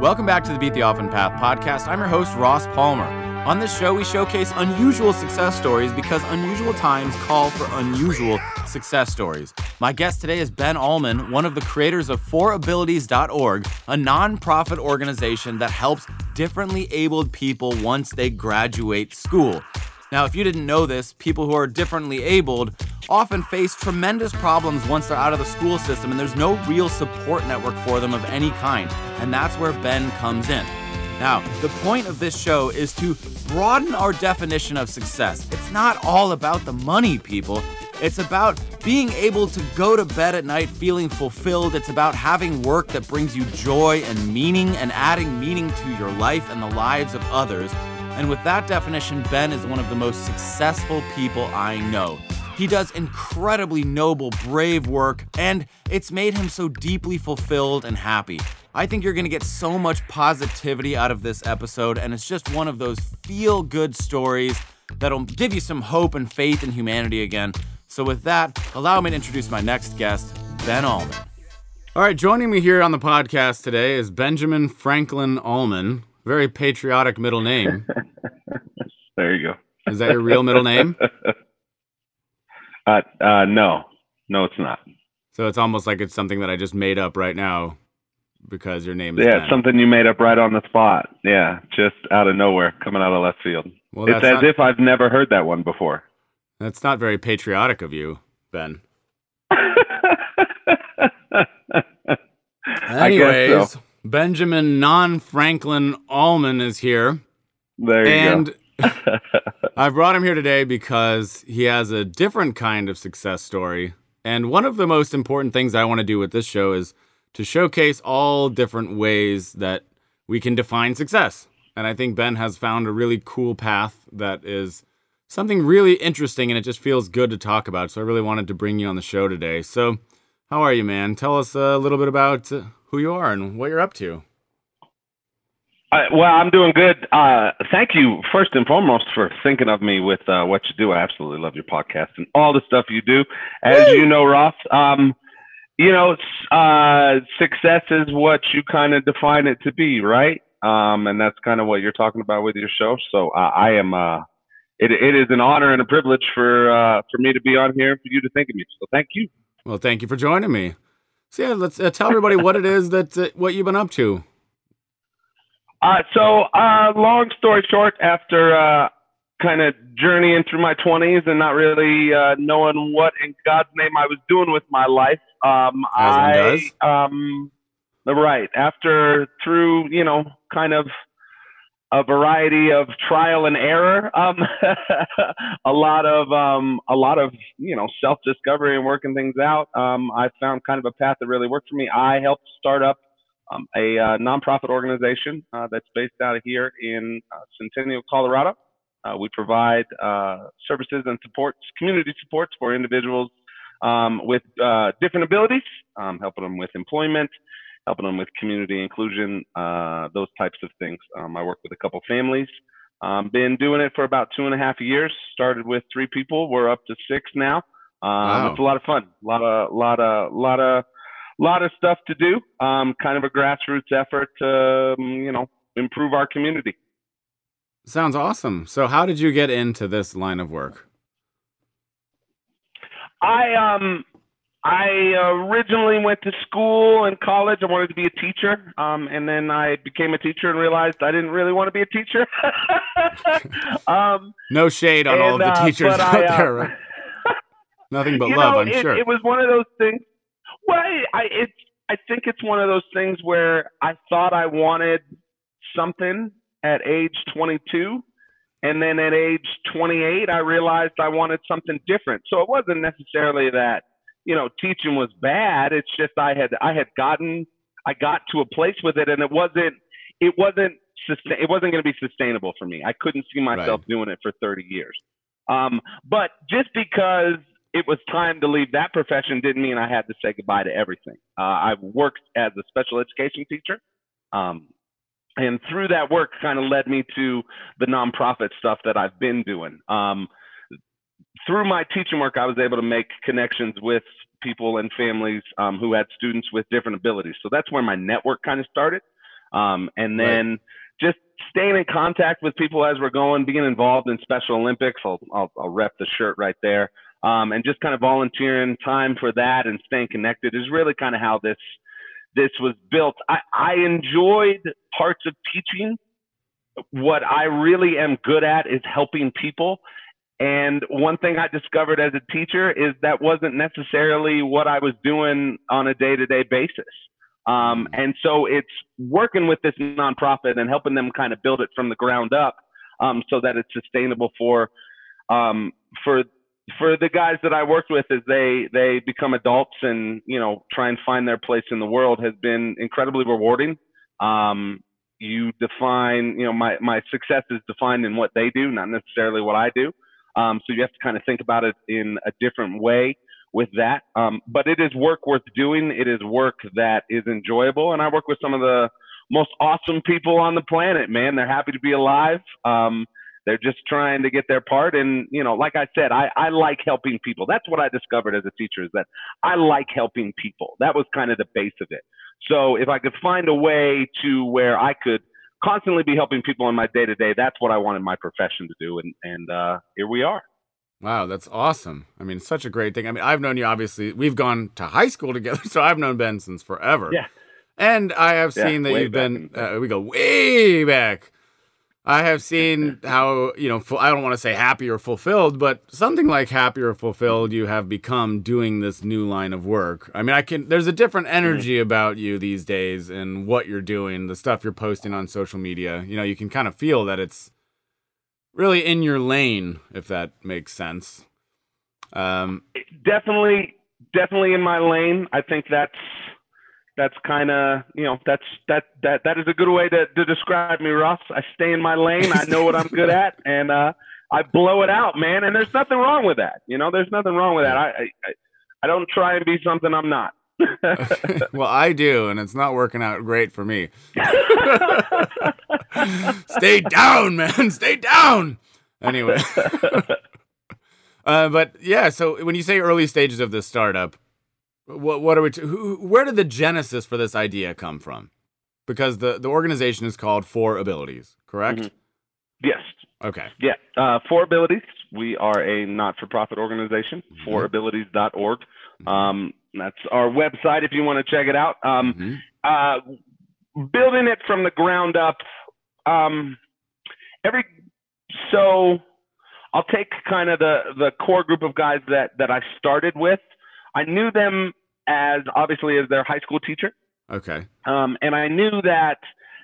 Welcome back to the Beat the Often Path podcast. I'm your host, Ross Palmer. On this show, we showcase unusual success stories because unusual times call for unusual success stories. My guest today is Ben Allman, one of the creators of forabilities.org, a nonprofit organization that helps differently abled people once they graduate school. Now, if you didn't know this, people who are differently abled often face tremendous problems once they're out of the school system and there's no real support network for them of any kind. And that's where Ben comes in. Now, the point of this show is to broaden our definition of success. It's not all about the money, people. It's about being able to go to bed at night feeling fulfilled. It's about having work that brings you joy and meaning and adding meaning to your life and the lives of others. And with that definition, Ben is one of the most successful people I know. He does incredibly noble, brave work, and it's made him so deeply fulfilled and happy. I think you're gonna get so much positivity out of this episode, and it's just one of those feel good stories that'll give you some hope and faith in humanity again. So, with that, allow me to introduce my next guest, Ben Allman. All right, joining me here on the podcast today is Benjamin Franklin Allman. Very patriotic middle name. there you go. Is that your real middle name? Uh, uh, no, no, it's not. So it's almost like it's something that I just made up right now because your name is. Yeah, Ben. something you made up right on the spot. Yeah, just out of nowhere, coming out of left field. Well, it's as not, if I've never heard that one before. that's not very patriotic of you, Ben. I guess Anyways, so. Benjamin Non Franklin Allman is here. There you and go. I brought him here today because he has a different kind of success story. And one of the most important things I want to do with this show is to showcase all different ways that we can define success. And I think Ben has found a really cool path that is something really interesting and it just feels good to talk about. So I really wanted to bring you on the show today. So, how are you, man? Tell us a little bit about uh, who you are and what you're up to. Uh, well, I'm doing good. Uh, thank you, first and foremost, for thinking of me with uh, what you do. I absolutely love your podcast and all the stuff you do. As you know, Ross, um, you know, uh, success is what you kind of define it to be, right? Um, and that's kind of what you're talking about with your show. So uh, I am. Uh, it, it is an honor and a privilege for uh, for me to be on here and for you to think of me. So thank you. Well, thank you for joining me. So yeah, let's uh, tell everybody what it is that uh, what you've been up to. Uh, so, uh, long story short, after uh, kind of journeying through my 20s and not really uh, knowing what in God's name I was doing with my life, um, I, um, right, after through, you know, kind of a variety of trial and error, um, a lot of, um, a lot of, you know, self discovery and working things out, um, I found kind of a path that really worked for me. I helped start up um, a uh, nonprofit organization uh, that's based out of here in uh, Centennial, Colorado. Uh, we provide uh, services and supports, community supports for individuals um, with uh, different abilities, um, helping them with employment, helping them with community inclusion, uh, those types of things. Um, I work with a couple families. Um, been doing it for about two and a half years. Started with three people. We're up to six now. Um, Wow. It's a lot of fun. A lot of, lot of, lot of lot of stuff to do. Um, kind of a grassroots effort to, um, you know, improve our community. Sounds awesome. So, how did you get into this line of work? I um, I originally went to school and college. I wanted to be a teacher, um, and then I became a teacher and realized I didn't really want to be a teacher. um, No shade on all of the uh, teachers but out I, uh, there. Right? Nothing but love, know, I'm it, sure. It was one of those things. Well, I, I it's I think it's one of those things where I thought I wanted something at age 22, and then at age 28, I realized I wanted something different. So it wasn't necessarily that you know teaching was bad. It's just I had I had gotten I got to a place with it, and it wasn't it wasn't sustain, it wasn't going to be sustainable for me. I couldn't see myself doing it for 30 years. Um, but just because it was time to leave that profession didn't mean I had to say goodbye to everything. Uh, I worked as a special education teacher. Um, and through that work kind of led me to the nonprofit stuff that I've been doing. Um, through my teaching work, I was able to make connections with people and families um, who had students with different abilities. So that's where my network kind of started. Um, and then right. just staying in contact with people as we're going, being involved in Special Olympics. I'll, I'll, I'll rep the shirt right there. Um, and just kind of volunteering time for that and staying connected is really kind of how this this was built. I, I enjoyed parts of teaching. What I really am good at is helping people. And one thing I discovered as a teacher is that wasn't necessarily what I was doing on a day to day basis. Um, and so it's working with this nonprofit and helping them kind of build it from the ground up um, so that it's sustainable for um, for for the guys that I worked with as they they become adults and you know try and find their place in the world has been incredibly rewarding. Um, you define, you know, my my success is defined in what they do, not necessarily what I do. Um, so you have to kind of think about it in a different way with that. Um, but it is work worth doing. It is work that is enjoyable, and I work with some of the most awesome people on the planet. Man, they're happy to be alive. Um, they're just trying to get their part. And, you know, like I said, I, I like helping people. That's what I discovered as a teacher is that I like helping people. That was kind of the base of it. So if I could find a way to where I could constantly be helping people in my day to day, that's what I wanted my profession to do. And, and uh, here we are. Wow, that's awesome. I mean, such a great thing. I mean, I've known you obviously. We've gone to high school together, so I've known Ben since forever. Yeah. And I have yeah, seen that you've been. Uh, we go way back. I have seen how, you know, I don't want to say happy or fulfilled, but something like happy or fulfilled you have become doing this new line of work. I mean, I can, there's a different energy mm-hmm. about you these days and what you're doing, the stuff you're posting on social media. You know, you can kind of feel that it's really in your lane, if that makes sense. Um, definitely, definitely in my lane. I think that's that's kind of you know that's that that that is a good way to, to describe me ross i stay in my lane. I know what i'm good at and uh i blow it out man and there's nothing wrong with that. You know there's nothing wrong with that. I i, I don't try and be something i'm not. Well i do and it's not working out great for me. Stay down man. Stay down. Anyway. Uh, but yeah so when you say early stages of this startup what what are we? T- who, where did the genesis for this idea come from? Because the the organization is called For Abilities, correct? Mm-hmm. Yes. Okay. Yeah. Uh, For Abilities. We are a not-for-profit organization. Mm-hmm. ForAbilities.org. Mm-hmm. Um, that's our website if you want to check it out. Um, mm-hmm. uh, building it from the ground up. Um, every so I'll take kind of the the core group of guys that that I started with I knew them as obviously as their high school teacher. Okay. Um, and I knew that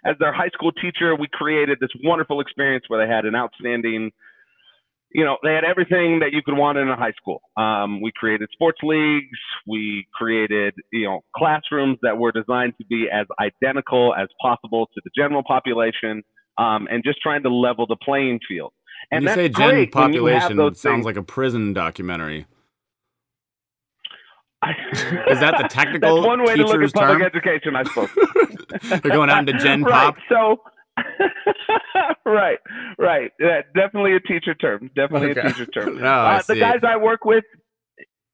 as their high school teacher, we created this wonderful experience where they had an outstanding, you know, they had everything that you could want in a high school. Um, we created sports leagues. We created, you know, classrooms that were designed to be as identical as possible to the general population, um, and just trying to level the playing field. And when you say gen population, sounds things. like a prison documentary. Is that the technical That's one way to look at public term? education, I suppose. They're going on to Gen right, Pop. So, right, right. Yeah, definitely a teacher term. Definitely okay. a teacher term. no, uh, the guys I work with,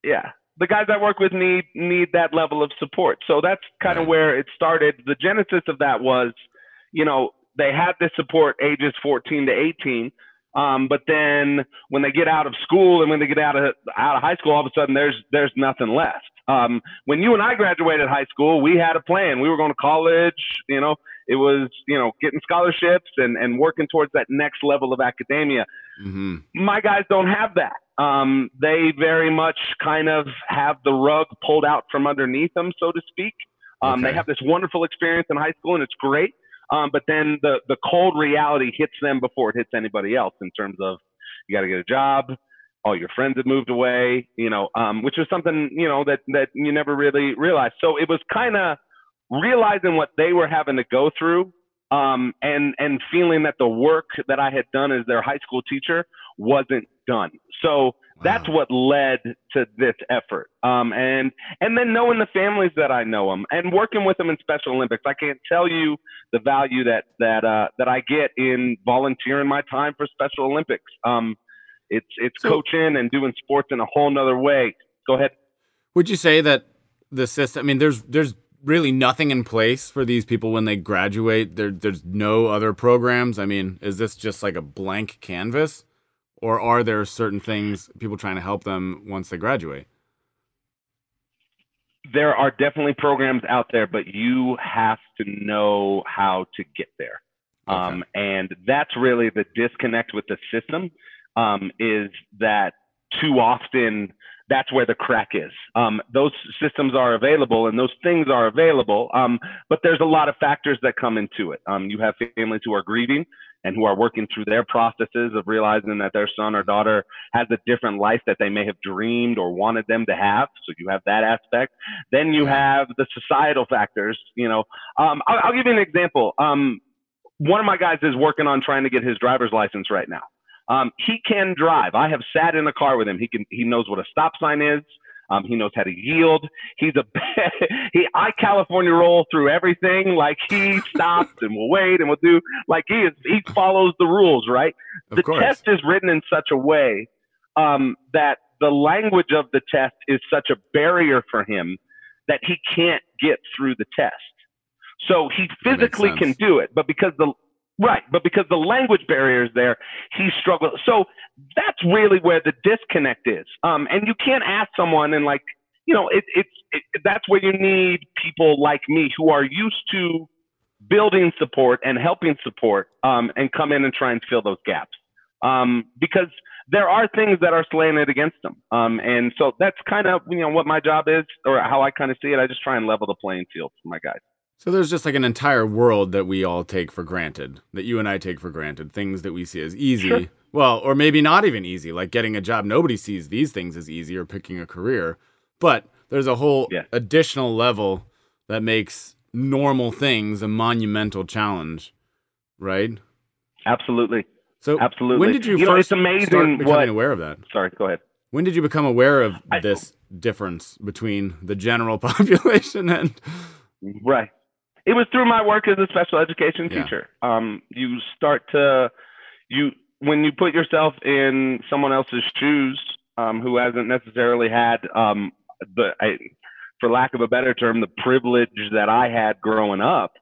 yeah, the guys I work with need need that level of support. So that's kind right. of where it started. The genesis of that was, you know, they had this support ages 14 to 18 um, but then when they get out of school and when they get out of out of high school, all of a sudden there's there's nothing left. Um, when you and I graduated high school, we had a plan. We were going to college. You know, it was you know getting scholarships and and working towards that next level of academia. Mm-hmm. My guys don't have that. Um, they very much kind of have the rug pulled out from underneath them, so to speak. Um, okay. They have this wonderful experience in high school, and it's great. Um, but then the the cold reality hits them before it hits anybody else in terms of you got to get a job. All your friends have moved away, you know, um, which was something you know that that you never really realized. So it was kind of realizing what they were having to go through, um, and and feeling that the work that I had done as their high school teacher wasn't done. So that's what led to this effort. Um, and and then knowing the families that I know them and working with them in Special Olympics, I can't tell you the value that that uh, that I get in volunteering my time for Special Olympics. Um, it's it's so, coaching and doing sports in a whole nother way. Go ahead. Would you say that the system? I mean, there's there's really nothing in place for these people when they graduate. There, there's no other programs. I mean, is this just like a blank canvas, or are there certain things people trying to help them once they graduate? There are definitely programs out there, but you have to know how to get there. Okay. Um, and that's really the disconnect with the system um, is that too often that's where the crack is. Um, those systems are available and those things are available, um, but there's a lot of factors that come into it. Um, you have families who are grieving and who are working through their processes of realizing that their son or daughter has a different life that they may have dreamed or wanted them to have. So you have that aspect. Then you have the societal factors. You know, um, I'll, I'll, give you an example. Um, one of my guys is working on trying to get his driver's license right now. Um, he can drive. I have sat in a car with him. He can. He knows what a stop sign is. Um, he knows how to yield. He's a he. I California roll through everything. Like he stops and will wait and will do. Like he is. He follows the rules. Right. Of the course. test is written in such a way um, that the language of the test is such a barrier for him that he can't get through the test. So he physically can do it, but because the Right, but because the language barrier is there, he struggles. So that's really where the disconnect is. Um, and you can't ask someone and like, you know, it, it's it, that's where you need people like me who are used to building support and helping support um, and come in and try and fill those gaps. Um, because there are things that are slanted against them. Um, and so that's kind of, you know, what my job is or how I kind of see it. I just try and level the playing field for my guys. So there's just like an entire world that we all take for granted, that you and I take for granted, things that we see as easy. Sure. Well, or maybe not even easy, like getting a job. Nobody sees these things as easy or picking a career. But there's a whole yeah. additional level that makes normal things a monumental challenge, right? Absolutely. So absolutely. When did you, you first know, it's amazing start becoming what, aware of that? Sorry, go ahead. When did you become aware of I, this difference between the general population and right? It was through my work as a special education teacher. Yeah. Um, you start to you when you put yourself in someone else's shoes um, who hasn't necessarily had um, the, I, for lack of a better term, the privilege that I had growing up.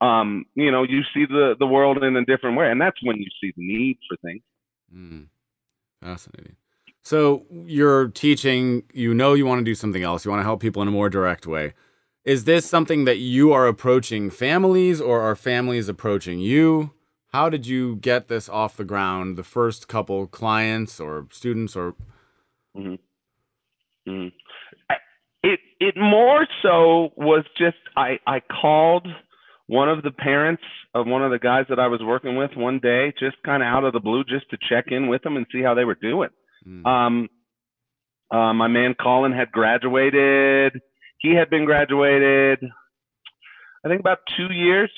Um, you know, you see the the world in a different way, and that's when you see the need for things. Mm. Fascinating. So you're teaching. You know, you want to do something else. You want to help people in a more direct way. Is this something that you are approaching families or are families approaching you? How did you get this off the ground? The first couple clients or students or mm-hmm. Mm-hmm. it it more so was just I I called one of the parents of one of the guys that I was working with one day, just kind of out of the blue, just to check in with them and see how they were doing. Mm. Um, uh, my man Colin had graduated he had been graduated, I think about two years,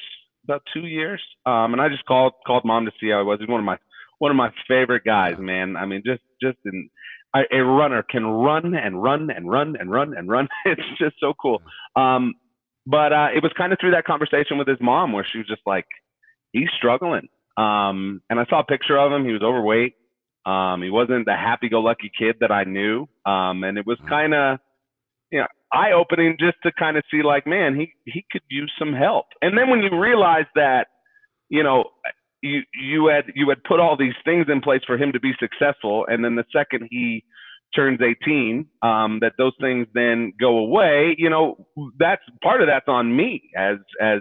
about two years. Um, and I just called called mom to see how he was. He's one of my one of my favorite guys, man. I mean, just just in, I, a runner can run and run and run and run and run. it's just so cool. Um, but uh, it was kind of through that conversation with his mom where she was just like, he's struggling. Um, and I saw a picture of him. He was overweight. Um, he wasn't the happy-go-lucky kid that I knew. Um, and it was kind of, you know, eye opening just to kind of see like, man, he he could use some help. And then when you realize that, you know, you you had you had put all these things in place for him to be successful, and then the second he turns 18, um, that those things then go away. You know, that's part of that's on me as as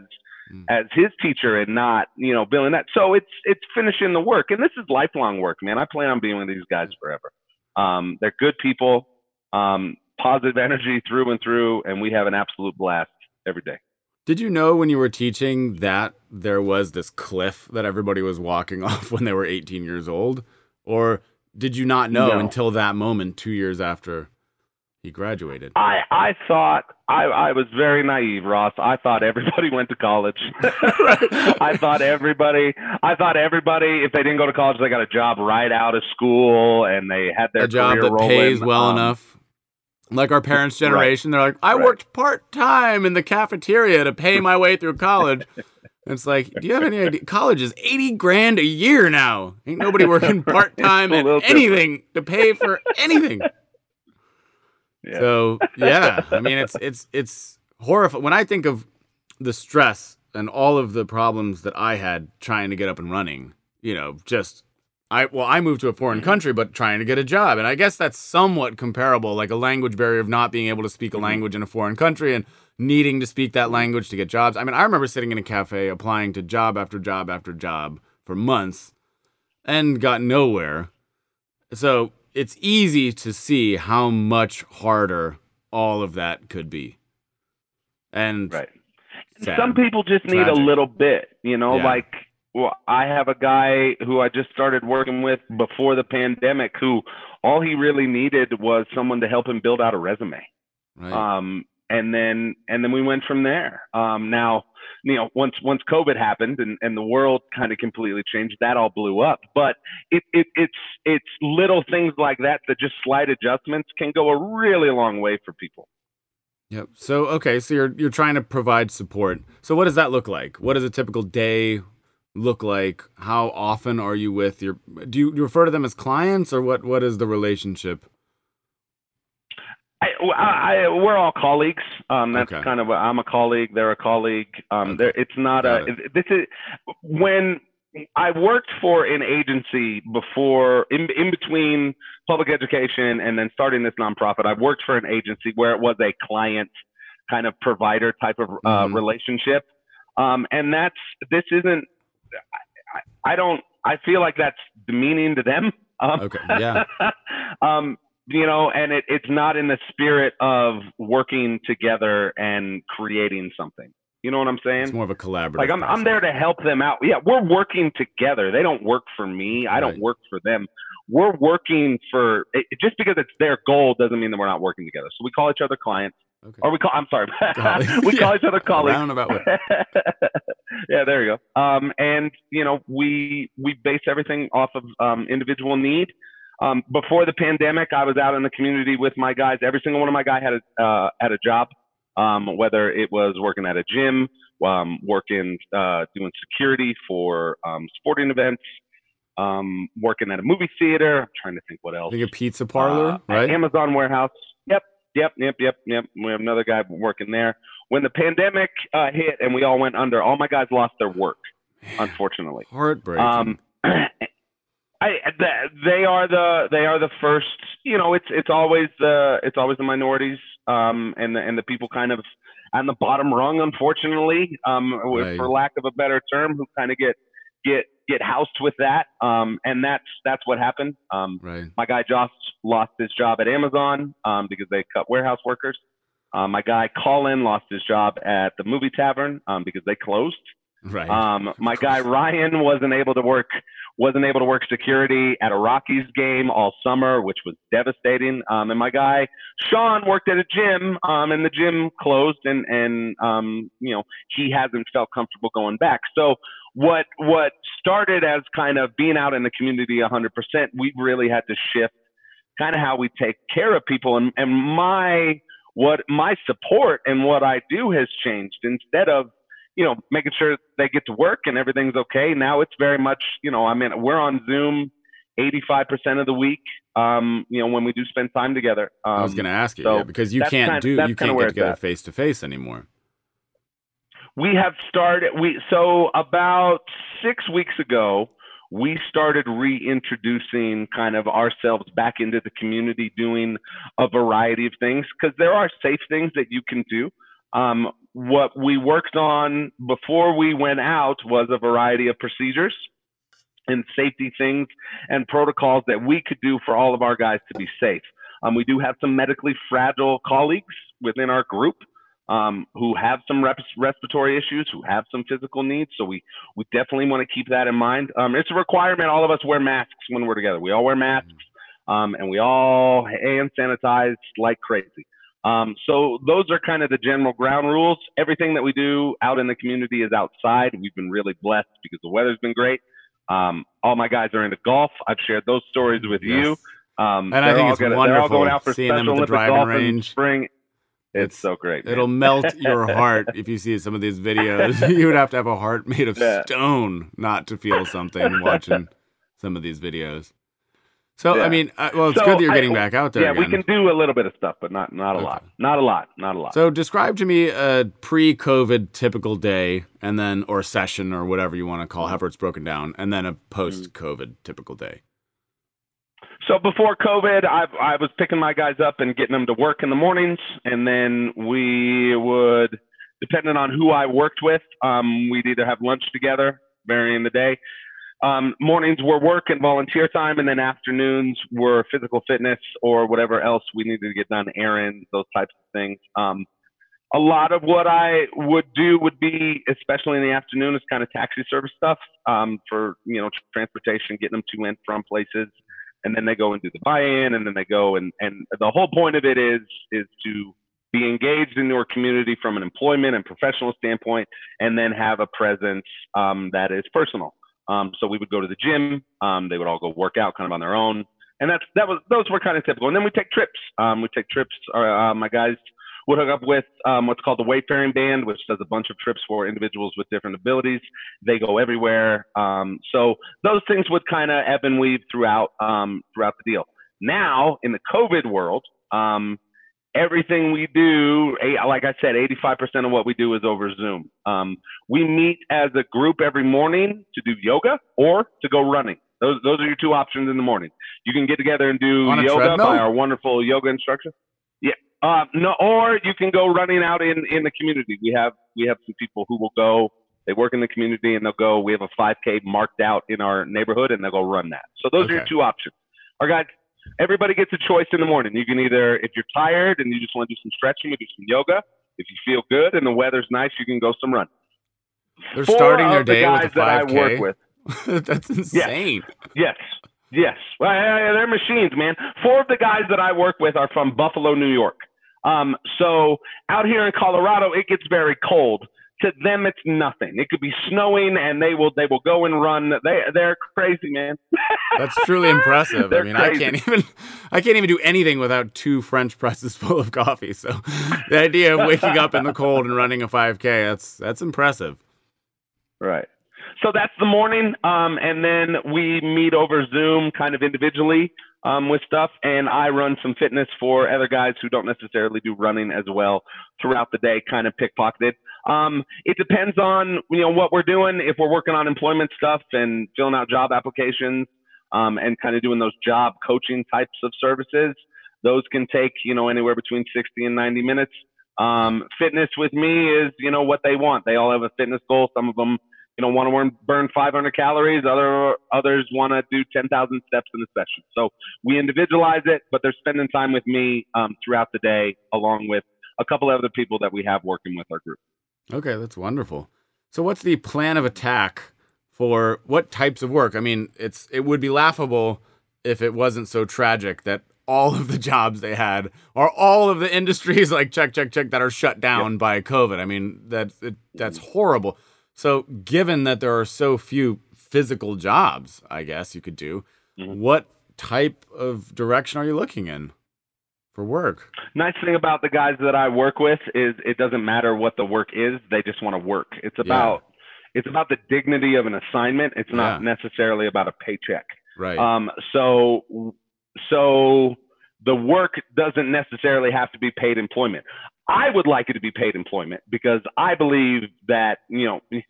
mm. as his teacher and not you know billing that. So it's it's finishing the work, and this is lifelong work, man. I plan on being with these guys forever. Um, they're good people. Um, positive energy through and through, and we have an absolute blast every day. Did you know when you were teaching that there was this cliff that everybody was walking off when they were 18 years old? Or did you not know no. until that moment, two years after he graduated? I, I thought, I, I was very naive, Ross. I thought everybody went to college. I thought everybody, I thought everybody, if they didn't go to college, they got a job right out of school and they had their a job that rolling. pays well um, enough like our parents' generation, right. they're like, I right. worked part time in the cafeteria to pay my way through college. it's like, do you have any idea? College is 80 grand a year now. Ain't nobody working part time at anything to pay for anything. Yeah. So, yeah, I mean, it's, it's, it's horrifying. when I think of the stress and all of the problems that I had trying to get up and running. You know, just I well, I moved to a foreign country, but trying to get a job, and I guess that's somewhat comparable, like a language barrier of not being able to speak a Mhm. language in a foreign country and needing to speak that language to get jobs. I mean, I remember sitting in a cafe applying to job after job after job for months and got nowhere. So it's easy to see how much harder all of that could be. And Right. sad. Some people just need Tragic. a little bit, you know, Yeah. like well, I have a guy who I just started working with before the pandemic who all he really needed was someone to help him build out a resume. right? Um, and then and then we went from there. Um, now, you know, once once COVID happened and, and the world kind of completely changed, that all blew up. But it, it it's it's little things like that that just slight adjustments can go a really long way for people. Yep. So okay, so you're you're trying to provide support. So what does that look like? What is a typical day look like? How often are you with your do you, you refer to them as clients or what what is the relationship? I, I, I- we're all colleagues. Um, that's Okay. kind of. A, I'm a colleague. They're a colleague. Um, Okay. It's not a. Got This is when I worked for an agency before, in in between public education and then starting this nonprofit. I worked for an agency where it was a client kind of provider type of uh, Mhm. relationship. Um, and that's this isn't. I, I don't. I feel like that's demeaning to them. Um, Okay, yeah. um, you know, and it, it's not in the spirit of working together and creating something. You know what I'm saying? It's more of a collaborative. Like I'm, I'm there to help them out. Yeah, we're working together. They don't work for me. I don't work for them. We're working for it, just because it's their goal doesn't mean that we're not working together. So we call each other clients, Okay. or we call. I'm sorry, we call Yeah. each other colleagues. Roundabout way. yeah, there you go. Um, and you know, we we base everything off of um, individual need. Um, before the pandemic, I was out in the community with my guys. Every single one of my guys had a uh, had a job, um, whether it was working at a gym, um, working uh, doing security for um, sporting events, um, working at a movie theater. I'm trying to think what else. think a pizza parlor, Uh, right? Amazon warehouse. Yep, yep, yep, yep. We have another guy working there. When the pandemic uh, hit and we all went under, all my guys lost their work, unfortunately. Heartbreaking. Um, I they are the they are the first. You know, it's it's always the it's always the minorities um, and the and the people kind of on the bottom rung, unfortunately, um, Right. for lack of a better term, who kind of get get get housed with that. Um, and that's that's what happened. Um, right. my guy Josh lost his job at Amazon um, because they cut warehouse workers. Uh, my guy Colin lost his job at the movie tavern um, because they closed. Right. Um, my guy. Ryan wasn't able to work wasn't able to work security at a Rockies game all summer, which was devastating. Um, and my guy Sean worked at a gym, um, and the gym closed, and and um, you know he hasn't felt comfortable going back. So what what started as kind of being out in the community 100%, we really had to shift kind of how we take care of people, and and my what my support and what I do has changed. Instead of you know, making sure they get to work and everything's okay. Now it's very much, you know, I mean, we're on Zoom 85% of the week, um, you know, when we do spend time together. Um, I was going to ask you so yeah, because you can't kind- do you can't get together face to face anymore. We have started, we, so about six weeks ago, we started reintroducing kind of ourselves back into the community doing a variety of things because there are safe things that you can do. Um, what we worked on before we went out was a variety of procedures and safety things and protocols that we could do for all of our guys to be safe. Um, we do have some medically fragile colleagues within our group um, who have some res- respiratory issues, who have some physical needs. So we we definitely want to keep that in mind. Um, it's a requirement. All of us wear masks when we're together. We all wear masks, um, and we all hand sanitize like crazy. Um, so those are kind of the general ground rules. Everything that we do out in the community is outside. We've been really blessed because the weather's been great. Um, all my guys are into golf. I've shared those stories with you. Yes. Um, And I think it's gonna- They're all going out for seeing them at the driving range. spring. It's, It's- so great. man. It'll melt your heart if you see some of these videos. you would have to have a heart made of Yeah. stone not to feel something watching some of these videos. So Yeah. I mean, uh, well, it's So good that you're I- getting back out there. yeah, we can do a little bit of stuff, but not not a Okay. lot. Not a lot. Not a lot. So describe to me a pre-COVID typical day, and then or session or whatever you want to call, however it's broken down, and then a post-COVID typical day. So before COVID, I I was picking my guys up and getting them to work in the mornings, and then we would, depending on who I worked with, um, we'd either have lunch together, varying the day. Um, mornings were work and volunteer time, and then afternoons were physical fitness or whatever else we needed to get done, errands, those types of things. Um, a lot of what I would do would be, especially in the afternoon, is kind of taxi service stuff um, for you know transportation, getting them to and from places and then they go and do the buy-in and then they go and and the whole point of it is is to be engaged in your community from an employment and professional standpoint and then have a presence um, that is personal. Um, so we would go to the gym um, they would all go work out kind of on their own. And that's that was those were kind of typical. And then we take trips. Um, we take trips uh, uh, my guys would hook up with um, what's called the Wayfaring Band, which does a bunch of trips for individuals with different abilities. They go everywhere. Um, so those things would kind of ebb and weave throughout um, throughout the deal. Now in the COVID world, um, everything we do, eh, like I said, 85% of what we do is over Zoom. Um, we meet as a group every morning to do yoga or to go running. Those those are your two options in the morning. You can get together and do yoga treadmill? by our wonderful yoga instructor. Yeah. Uh, no, or you can go running out in, in the community. We have we have some people who will go. They work in the community and they'll go. We have a 5K marked out in our neighborhood and they'll go run that. So those are your two options. Our guys, everybody gets a choice in the morning. You can either, if you're tired and you just want to do some stretching, we do some yoga. If you feel good and the weather's nice, you can go some run. They're Four starting their of the day with a guys that I work 5K. with. That's insane. Yes. Yes. Well, they're machines, man. Four of the guys that I work with are from Buffalo, New York. Um, so out here in Colorado, it gets very cold. To them, it's nothing. It could be snowing, and they will they will go and run. They they're crazy, man. That's truly impressive. I mean, I can't even I can't even do anything without two French presses full of coffee. So the idea of waking up in the cold and running a 5K, that's that's impressive. Right. So that's the morning, um, and then we meet over Zoom, kind of individually um, with stuff, and I run some fitness for other guys who don't necessarily do running as well throughout the day, kind of pickpocketed. Um, it depends on you know what we're doing. If we're working on employment stuff and filling out job applications, um, and kind of doing those job coaching types of services, those can take you know anywhere between 60 and 90 minutes. Um, fitness with me is you know what they want. They all have a fitness goal. Some of them you know, want to burn 500 calories. Other others want to do 10,000 steps in a session. So we individualize it, but they're spending time with me um, throughout the day, along with a couple other people that we have working with our group. Okay, that's wonderful. So what's the plan of attack for what types of work? I mean, it's it would be laughable if it wasn't so tragic that all of the jobs they had or all of the industries like check check check that are shut down by COVID. I mean, that's it, that's horrible. So, given that there are so few physical jobs, I guess you could do, Mhm. what type of direction are you looking in for work? Nice thing about the guys that I work with is it doesn't matter what the work is; they just want to work. It's about it's about the dignity of an assignment. It's not Yeah. necessarily about a paycheck. Right. Um, so, so the work doesn't necessarily have to be paid employment. I would like it to be paid employment because I believe that you know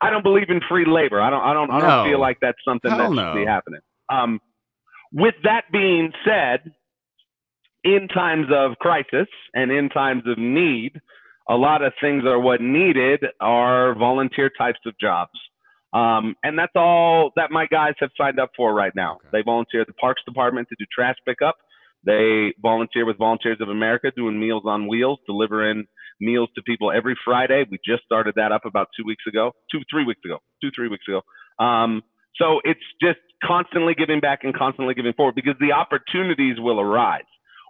I don't believe in free labor. I don't. I don't. I don't No. feel like that's something Hell that should be happening. Um, with that being said, in times of crisis and in times of need, a lot of things are what needed are volunteer types of jobs. Um, and that's all that my guys have signed up for right now. Okay. They volunteer at the Parks Department to do trash pickup. They volunteer with Volunteers of America doing Meals on Wheels, delivering meals to people every Friday. We just started that up about two weeks ago, two, three weeks ago, two, three weeks ago. Um, so it's just constantly giving back and constantly giving forward because the opportunities will arise.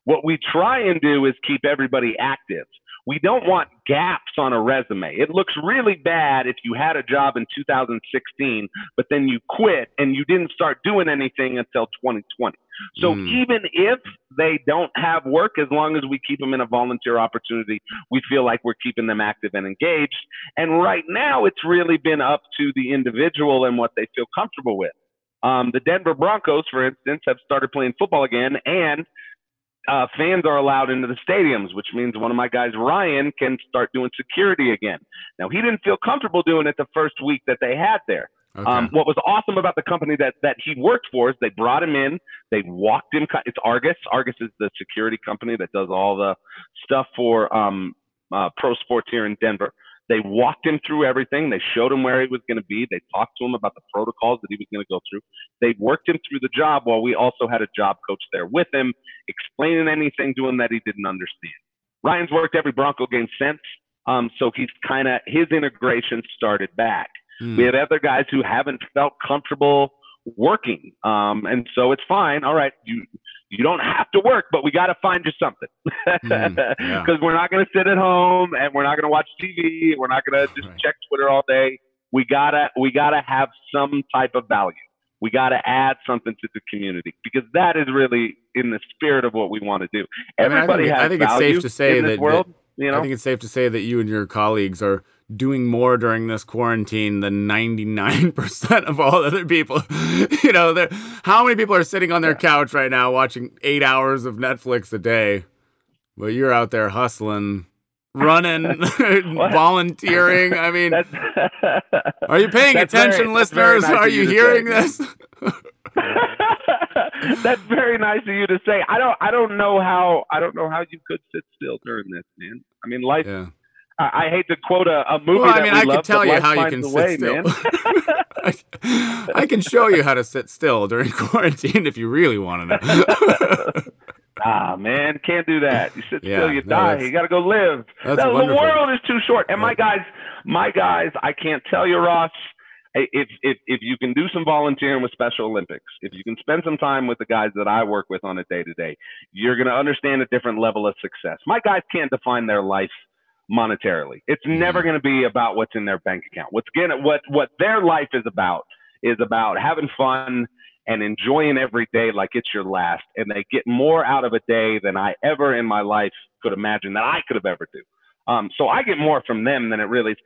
What we try and do is keep everybody active. We don't want gaps on a resume. It looks really bad if you had a job in 2016, but then you quit and you didn't start doing anything until 2020. So Mm. even if they don't have work, as long as we keep them in a volunteer opportunity, we feel like we're keeping them active and engaged. And right now, it's really been up to the individual and what they feel comfortable with. Um, the Denver Broncos, for instance, have started playing football again, and uh, fans are allowed into the stadiums, which means one of my guys, Ryan, can start doing security again. Now, he didn't feel comfortable doing it the first week that they had there. Okay. Um, what was awesome about the company that that he worked for is they brought him in, they walked him. It's Argus. Argus is the security company that does all the stuff for um, uh, pro sports here in Denver. They walked him through everything. They showed him where he was going to be. They talked to him about the protocols that he was going to go through. They worked him through the job while we also had a job coach there with him, explaining anything to him that he didn't understand. Ryan's worked every Bronco game since, um, so he's kind of his integration started back. Mm. We have other guys who haven't felt comfortable working, um, and so it's fine. All right, you you don't have to work, but we got to find you something because mm, yeah. we're not going to sit at home and we're not going to watch TV. We're not going to just right. check Twitter all day. We gotta we gotta have some type of value. We got to add something to the community because that is really in the spirit of what we want to do. Everybody I, mean, I think, has I think it's safe to say that, world, that you know? I think it's safe to say that you and your colleagues are doing more during this quarantine than 99% of all other people. you know, how many people are sitting on their yeah. couch right now watching eight hours of Netflix a day? But you're out there hustling, running, volunteering. I mean, are you paying attention, very, listeners? Nice are you hearing this? that's very nice of you to say. I don't. I don't know how. I don't know how you could sit still during this, man. I mean, life. Yeah I, I hate to quote a, a movie. Well, I mean, I love, tell you how you can sit way, still. I, I can show you how to sit still during quarantine if you really want to know. ah, man, can't do that. You sit yeah, still, you no, die. You got to go live. No, the world is too short. And my guys, my guys, I can't tell you, Ross. If, if if you can do some volunteering with Special Olympics, if you can spend some time with the guys that I work with on a day to day, you're going to understand a different level of success. My guys can't define their life monetarily. It's mm-hmm. never going to be about what's in their bank account. What's gonna what what their life is about is about having fun and enjoying every day like it's your last. And they get more out of a day than I ever in my life could imagine that I could have ever do. Um, so I get more from them than it really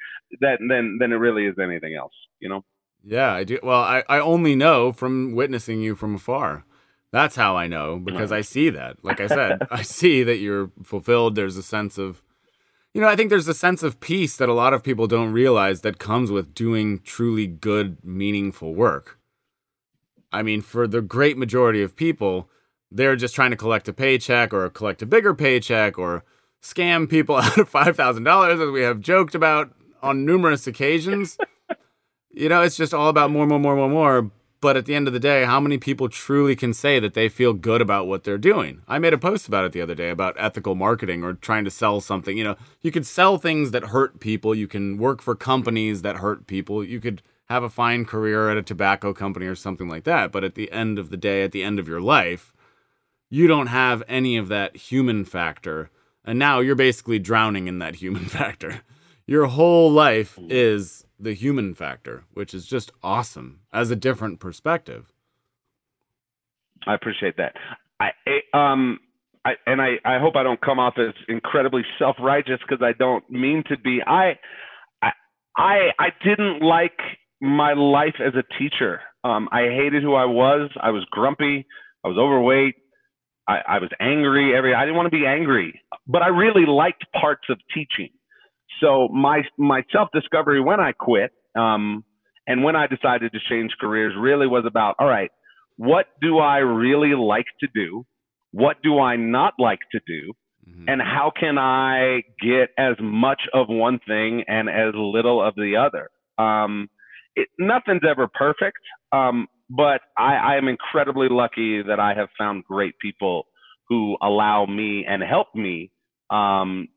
that than than it really is anything else. You know. Yeah, I do. Well, I, I only know from witnessing you from afar. That's how I know because I see that. Like I said, I see that you're fulfilled. There's a sense of you know, I think there's a sense of peace that a lot of people don't realize that comes with doing truly good, meaningful work. I mean, for the great majority of people, they're just trying to collect a paycheck or collect a bigger paycheck or scam people out of $5,000, as we have joked about on numerous occasions. you know, it's just all about more, more, more, more, more. But at the end of the day, how many people truly can say that they feel good about what they're doing? I made a post about it the other day about ethical marketing or trying to sell something. You know, you could sell things that hurt people, you can work for companies that hurt people, you could have a fine career at a tobacco company or something like that. But at the end of the day, at the end of your life, you don't have any of that human factor. And now you're basically drowning in that human factor. Your whole life is the human factor, which is just awesome as a different perspective. I appreciate that. I um I and I I hope I don't come off as incredibly self-righteous because I don't mean to be. I I I I didn't like my life as a teacher. Um, I hated who I was. I was grumpy. I was overweight. I, I was angry every. I didn't want to be angry, but I really liked parts of teaching. So my my self discovery when I quit um, and when I decided to change careers really was about all right, what do I really like to do? What do I not like to do? Mm-hmm. And how can I get as much of one thing and as little of the other? Um, it, nothing's ever perfect, um, but I, I am incredibly lucky that I have found great people who allow me and help me um,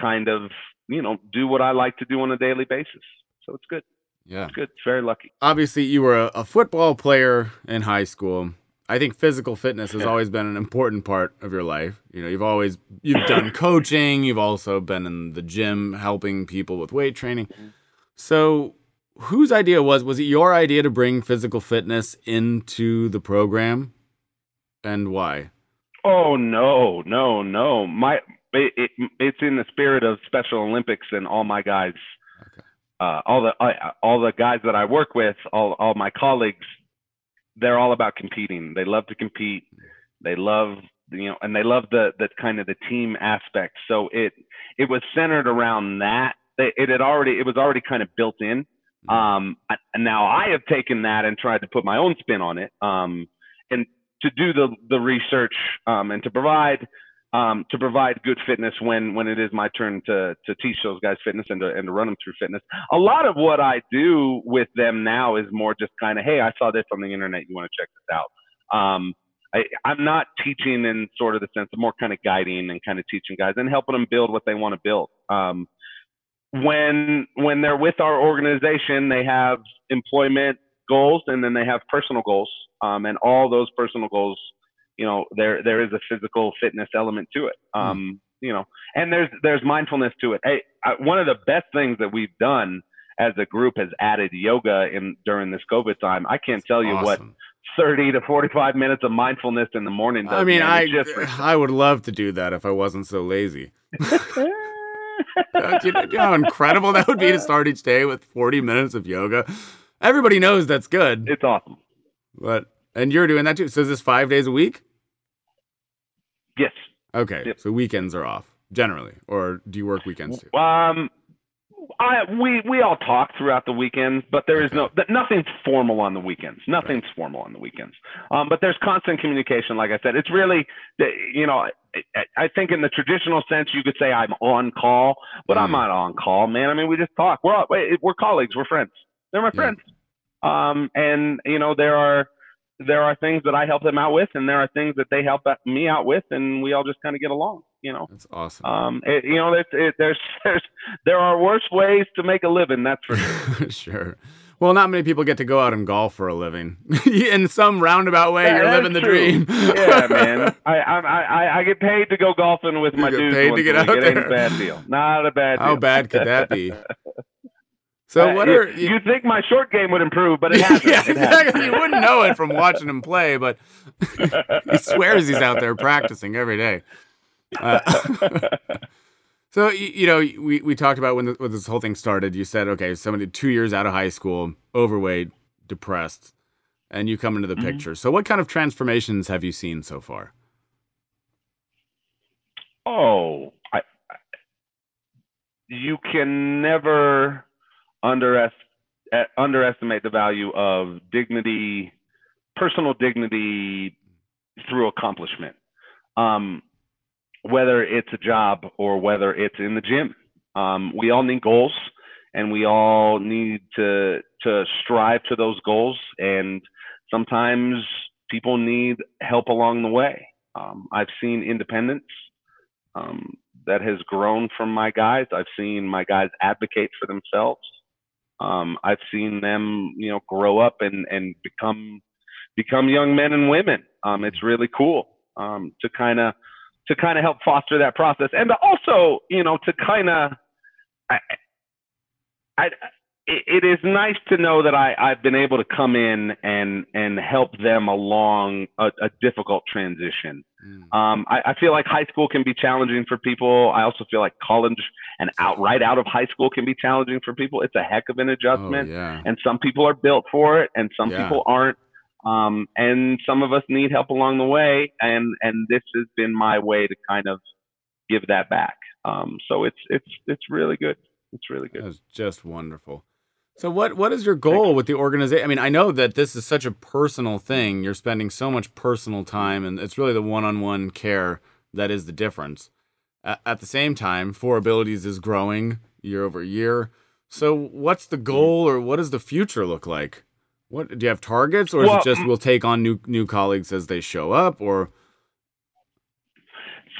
kind of you know, do what I like to do on a daily basis. So it's good. Yeah. It's good. It's very lucky. Obviously, you were a, a football player in high school. I think physical fitness has always been an important part of your life. You know, you've always you've done coaching, you've also been in the gym helping people with weight training. Mm-hmm. So, whose idea was was it your idea to bring physical fitness into the program and why? Oh no, no, no. My it, it, it's in the spirit of Special Olympics and all my guys, okay. uh, all the uh, all the guys that I work with, all all my colleagues, they're all about competing. They love to compete. They love you know, and they love the the kind of the team aspect. So it it was centered around that. It had already it was already kind of built in. Mm-hmm. Um, and now I have taken that and tried to put my own spin on it. Um, and to do the the research um, and to provide um, to provide good fitness when when it is my turn to to teach those guys fitness and to and to run them through fitness. A lot of what I do with them now is more just kind of, hey, I saw this on the internet. You want to check this out? Um, I, I'm not teaching in sort of the sense of more kind of guiding and kind of teaching guys and helping them build what they want to build. Um, when when they're with our organization, they have employment goals and then they have personal goals, um, and all those personal goals, you know, there there is a physical fitness element to it. Hmm. Um. You know, and there's there's mindfulness to it. Hey, I, one of the best things that we've done as a group has added yoga in during this COVID time. I can't tell you awesome. what 30 to 45 minutes of mindfulness in the morning. Does, I mean, man. I just, I would love to do that if I wasn't so lazy. you, know, how incredible that would be to start each day with 40 minutes of yoga. Everybody knows that's good. It's awesome. But and you're doing that too. So is this five days a week? Yes. Okay. So weekends are off generally, or do you work weekends too? Um, I we we all talk throughout the weekends, but there is no nothing's formal on the weekends. Nothing's right. formal on the weekends. Um, but there's constant communication. Like I said, it's really you know I, I think in the traditional sense you could say I'm on call, but mm. I'm not on call, man. I mean we just talk. We're all, we're colleagues. We're friends. They're my yeah. friends. Um, and you know there are there are things that I help them out with, and there are things that they help me out with, and we all just kind of get along. You know, that's awesome. Um, it, you know, it, it, there's there's there are worse ways to make a living. That's for sure. sure. Well, not many people get to go out and golf for a living. In some roundabout way, yeah, you're living the true. dream. yeah, man. I, I I I get paid to go golfing with you my dudes. Paid to get out there. It ain't a bad deal. Not a bad. How deal. bad could that be? So uh, what are you, you think my short game would improve, but it hasn't. yeah, it exactly. you wouldn't know it from watching him play, but he swears he's out there practicing every day. Uh, so you, you, know, we, we talked about when, the, when this whole thing started. You said, okay, somebody two years out of high school, overweight, depressed, and you come into the mm-hmm. picture. So what kind of transformations have you seen so far? Oh, I, you can never underest, underestimate the value of dignity, personal dignity through accomplishment. Um, whether it's a job or whether it's in the gym, um, we all need goals, and we all need to to strive to those goals. And sometimes people need help along the way. Um, I've seen independence um, that has grown from my guys. I've seen my guys advocate for themselves. Um, I've seen them, you know, grow up and and become become young men and women. Um, it's really cool um, to kind of to kind of help foster that process, and also, you know, to kind of, I, I, it is nice to know that I, I've been able to come in and and help them along a, a difficult transition. Mm. Um, I, I, feel like high school can be challenging for people. I also feel like college and outright out of high school can be challenging for people. It's a heck of an adjustment, oh, yeah. and some people are built for it, and some yeah. people aren't. Um, and some of us need help along the way, and and this has been my way to kind of give that back. Um, so it's it's it's really good. It's really good. It's just wonderful. So what what is your goal with the organization? I mean, I know that this is such a personal thing. You're spending so much personal time, and it's really the one-on-one care that is the difference. At the same time, Four Abilities is growing year over year. So what's the goal, or what does the future look like? What do you have targets, or is well, it just we'll take on new new colleagues as they show up, or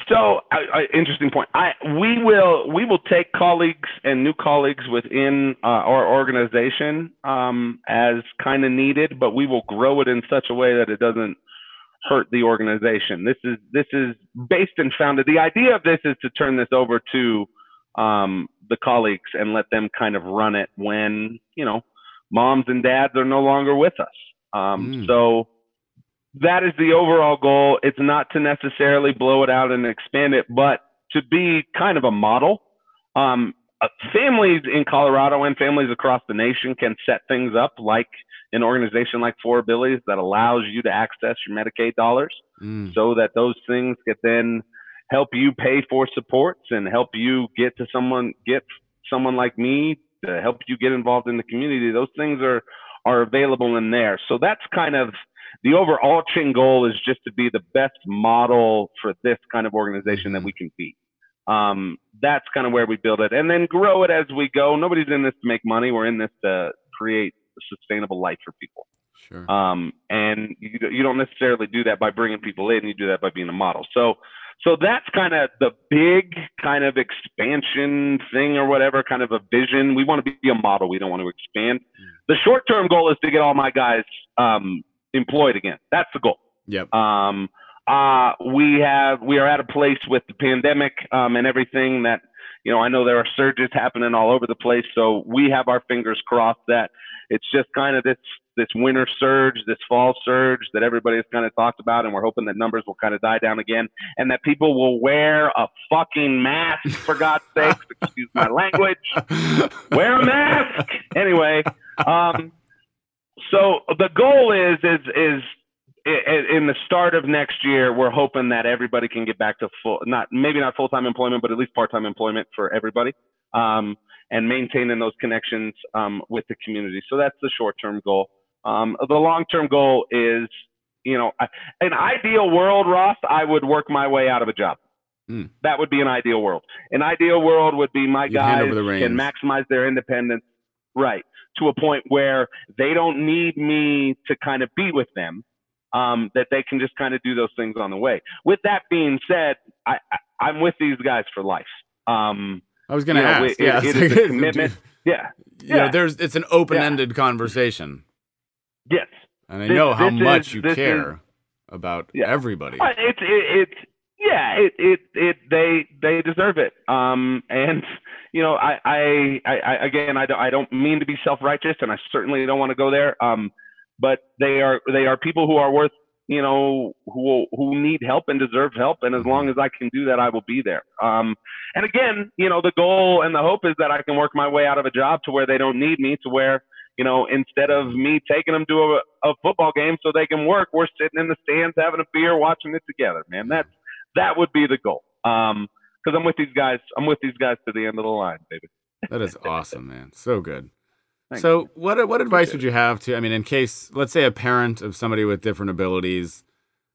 so, I, I, interesting point. I we will we will take colleagues and new colleagues within uh, our organization um, as kind of needed, but we will grow it in such a way that it doesn't hurt the organization. This is this is based and founded. The idea of this is to turn this over to um, the colleagues and let them kind of run it when you know moms and dads are no longer with us. Um, mm. So that is the overall goal. It's not to necessarily blow it out and expand it, but to be kind of a model. Um, uh, families in Colorado and families across the nation can set things up like an organization like Four Abilities that allows you to access your Medicaid dollars Mm. so that those things can then help you pay for supports and help you get to someone get someone like me to help you get involved in the community those things are are available in there so that's kind of the overarching goal is just to be the best model for this kind of organization that we can be um, that's kind of where we build it and then grow it as we go nobody's in this to make money we're in this to create a sustainable life for people Sure. um, and you, you don't necessarily do that by bringing people in. You do that by being a model. So, so that's kind of the big kind of expansion thing or whatever kind of a vision. We want to be a model. We don't want to expand. The short term goal is to get all my guys um, employed again. That's the goal. Yep. Um, uh, we have we are at a place with the pandemic um, and everything that you know. I know there are surges happening all over the place, so we have our fingers crossed that it's just kind of this this winter surge, this fall surge that everybody has kind of talked about, and we're hoping that numbers will kind of die down again, and that people will wear a fucking mask for God's sakes. Excuse my language. Wear a mask. Anyway, um, so the goal is is is in the start of next year, we're hoping that everybody can get back to full, not maybe not full time employment, but at least part time employment for everybody, um, and maintaining those connections um, with the community. So that's the short term goal. Um, the long term goal is, you know, an ideal world, Ross, I would work my way out of a job. Hmm. That would be an ideal world. An ideal world would be my You'd guys can maximize their independence, right, to a point where they don't need me to kind of be with them um, that they can just kind of do those things on the way. With that being said, I, I, I'm with these guys for life. Um, I was gonna you know, ask. it- yeah, it it's a commitment. yeah, You know, Yeah. there's it's an open-ended conversation, yes. and I This- know how much is- you care about Yeah. everybody. Uh, It's it, it's yeah, it, it it they they deserve it. Um, and you know, I I, I, again, I don't I don't mean to be self righteous, and I certainly don't want to go there. Um, but they are they are people who are worth you know who who need help and deserve help, and as long as I can do that, I will be there. Um, and again, you know, the goal and the hope is that I can work my way out of a job to where they don't need me, to where you know, instead of me taking them to a, a football game so they can work, we're sitting in the stands having a beer, watching it together, man. That's that would be the goal. Um, because I'm with these guys. I'm with these guys to the end of the line, baby. That is awesome, man. So good. Thanks. So, what what advice would you have to? I mean, in case, let's say, a parent of somebody with different abilities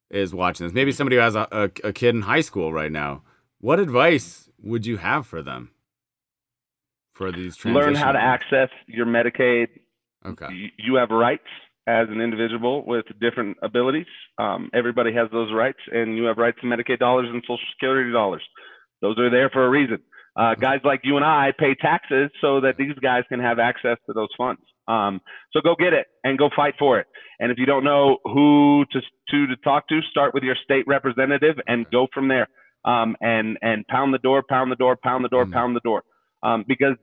is watching this, maybe somebody who has a, a, a kid in high school right now. What advice would you have for them for these Learn how to access your Medicaid. Okay. You, you have rights as an individual with different abilities. Um, everybody has those rights, and you have rights to Medicaid dollars and Social Security dollars. Those are there for a reason. Uh, guys like you and I pay taxes so that these guys can have access to those funds. Um, so go get it and go fight for it. And if you don't know who to to, to talk to, start with your state representative and go from there. Um, and and pound the door, pound the door, pound the door, Mm. pound the door. Um, because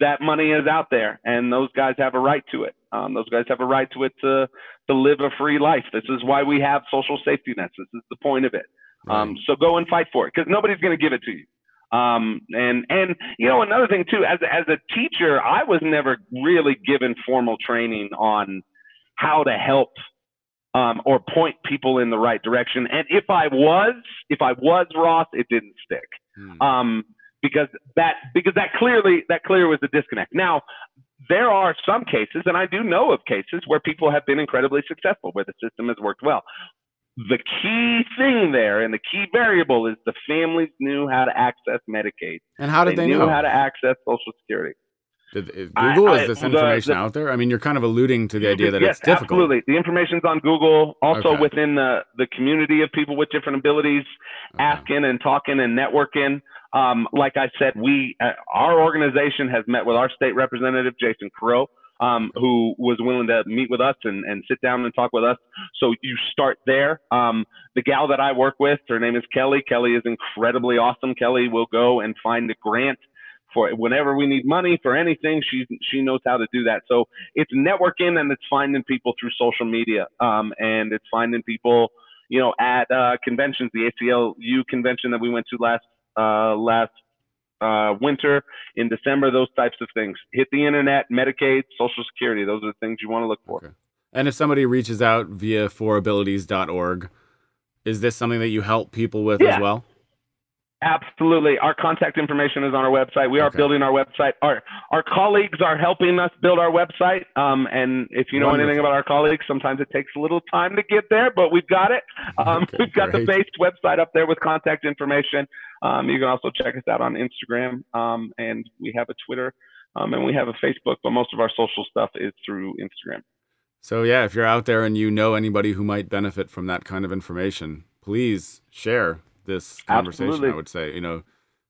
that money is out there, and those guys have a right to it. Um, those guys have a right to it to to live a free life. This is why we have social safety nets. This is the point of it. Um, Right. so go and fight for it because nobody's going to give it to you. Um, and and you know another thing too, as as a teacher, I was never really given formal training on how to help um, or point people in the right direction. And if I was, if I was Ross, it didn't stick Hmm. um, because that because that clearly that clear was a disconnect. Now there are some cases, and I do know of cases where people have been incredibly successful, where the system has worked well. The key thing there and the key variable is the families knew how to access Medicaid. and how did they, knew know? how to access Social Security. Did, is Google I- is this the- information the- out there? I mean, you're kind of alluding to the idea that yes, it's difficult. absolutely. The information's on Google. Also Okay. within the the community of people with different abilities, Okay. asking and talking and networking. Um, like I said, we uh, our organization has met with our state representative Jason Crow, um, who was willing to meet with us and, and sit down and talk with us. So you start there. Um, the gal that I work with, her name is Kelly. Kelly is incredibly awesome. Kelly will go and find a grant for whenever we need money for anything. She she knows how to do that. So it's networking and it's finding people through social media, um, and it's finding people, you know, at uh, conventions. The ACLU convention that we went to last uh, last uh, winter in December. Those types of things. Hit the internet, Medicaid, Social Security. Those are the things you want to look for. Okay. And if somebody reaches out via forabilities.org, is this something that you help people with Yeah. as well? Absolutely. Our contact information is on our website. We are Okay. building our website. Our our colleagues are helping us build our website. Um, and if you know anything about our colleagues, sometimes it takes a little time to get there, but we've got it. Um, Okay, we've got the base website up there with contact information. Um, you can also check us out on Instagram. Um, and we have a Twitter. Um, and we have a Facebook, but most of our social stuff is through Instagram. So yeah, if you're out there and you know anybody who might benefit from that kind of information, please share this conversation. Absolutely. I would say, you know,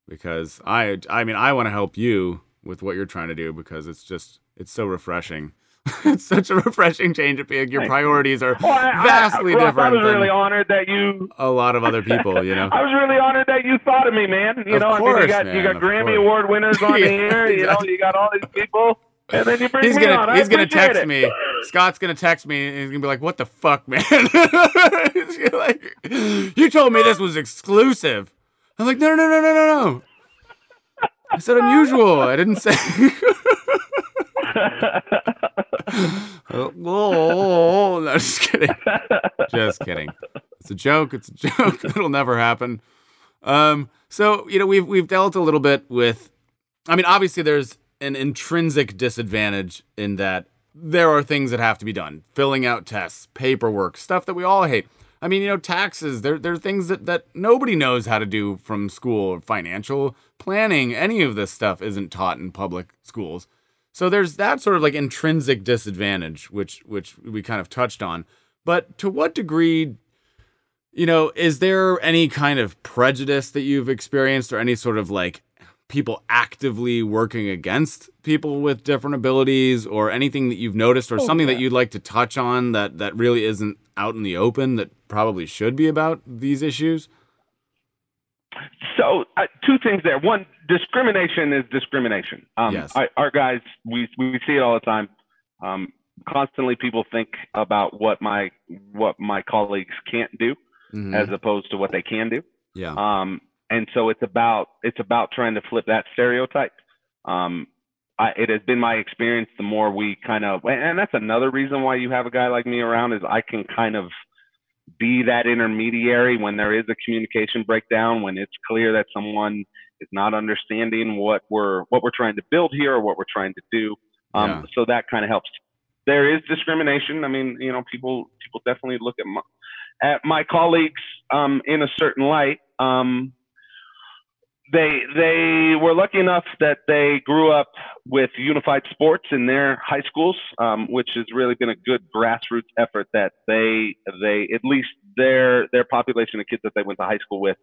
because I, I mean, I want to help you with what you're trying to do because it's just, it's so refreshing. it's such a refreshing change of being. Your priorities are Well, I- I- vastly Ross, different I was really honored that you a lot of other people. You know. I was really honored that you thought of me, man. You Of know, I mean, you got you got Grammy course. Award winners on Yeah, the air. You know, you got all these people, and then you bring He's me gonna on. I he's gonna text it. me. Scott's gonna text me and he's gonna be like, "What the fuck, man?" Like, you told me this was exclusive. I'm like, no, no, no, no, no, no. I said unusual. I didn't say. oh, oh, no, just kidding. Just kidding. It's a joke. It's a joke. It'll never happen. Um, so you know, we've we've dealt a little bit with. I mean, obviously, there's an intrinsic disadvantage in that there are things that have to be done, filling out tests, paperwork, stuff that we all hate. I mean, you know, taxes. There, there are things that that nobody knows how to do from school. Financial planning, any of this stuff isn't taught in public schools. So there's that sort of like intrinsic disadvantage, which which we kind of touched on. But to what degree you know, is there any kind of prejudice that you've experienced or any sort of like people actively working against people with different abilities or anything that you've noticed or Oh, something that you'd like to touch on that that really isn't out in the open that probably should be about these issues? So uh, two things there. One, discrimination is discrimination. Um, Yes. I, our guys, we we see it all the time. Um, constantly, people think about what my what my colleagues can't do Mhm. as opposed to what they can do. yeah. Um, and so it's about it's about trying to flip that stereotype. Um, I, it has been my experience. The more we kind of, and that's another reason why you have a guy like me around is I can kind of be that intermediary when there is a communication breakdown, when it's clear that someone is not understanding what we're what we're trying to build here or what we're trying to do. Um, Yeah. So that kind of helps. There is discrimination. I mean, you know, people people definitely look at my, at my colleagues um, in a certain light. Um, they they were lucky enough that they grew up with unified sports in their high schools, um, which has really been a good grassroots effort. That they they at least their their population of kids that they went to high school with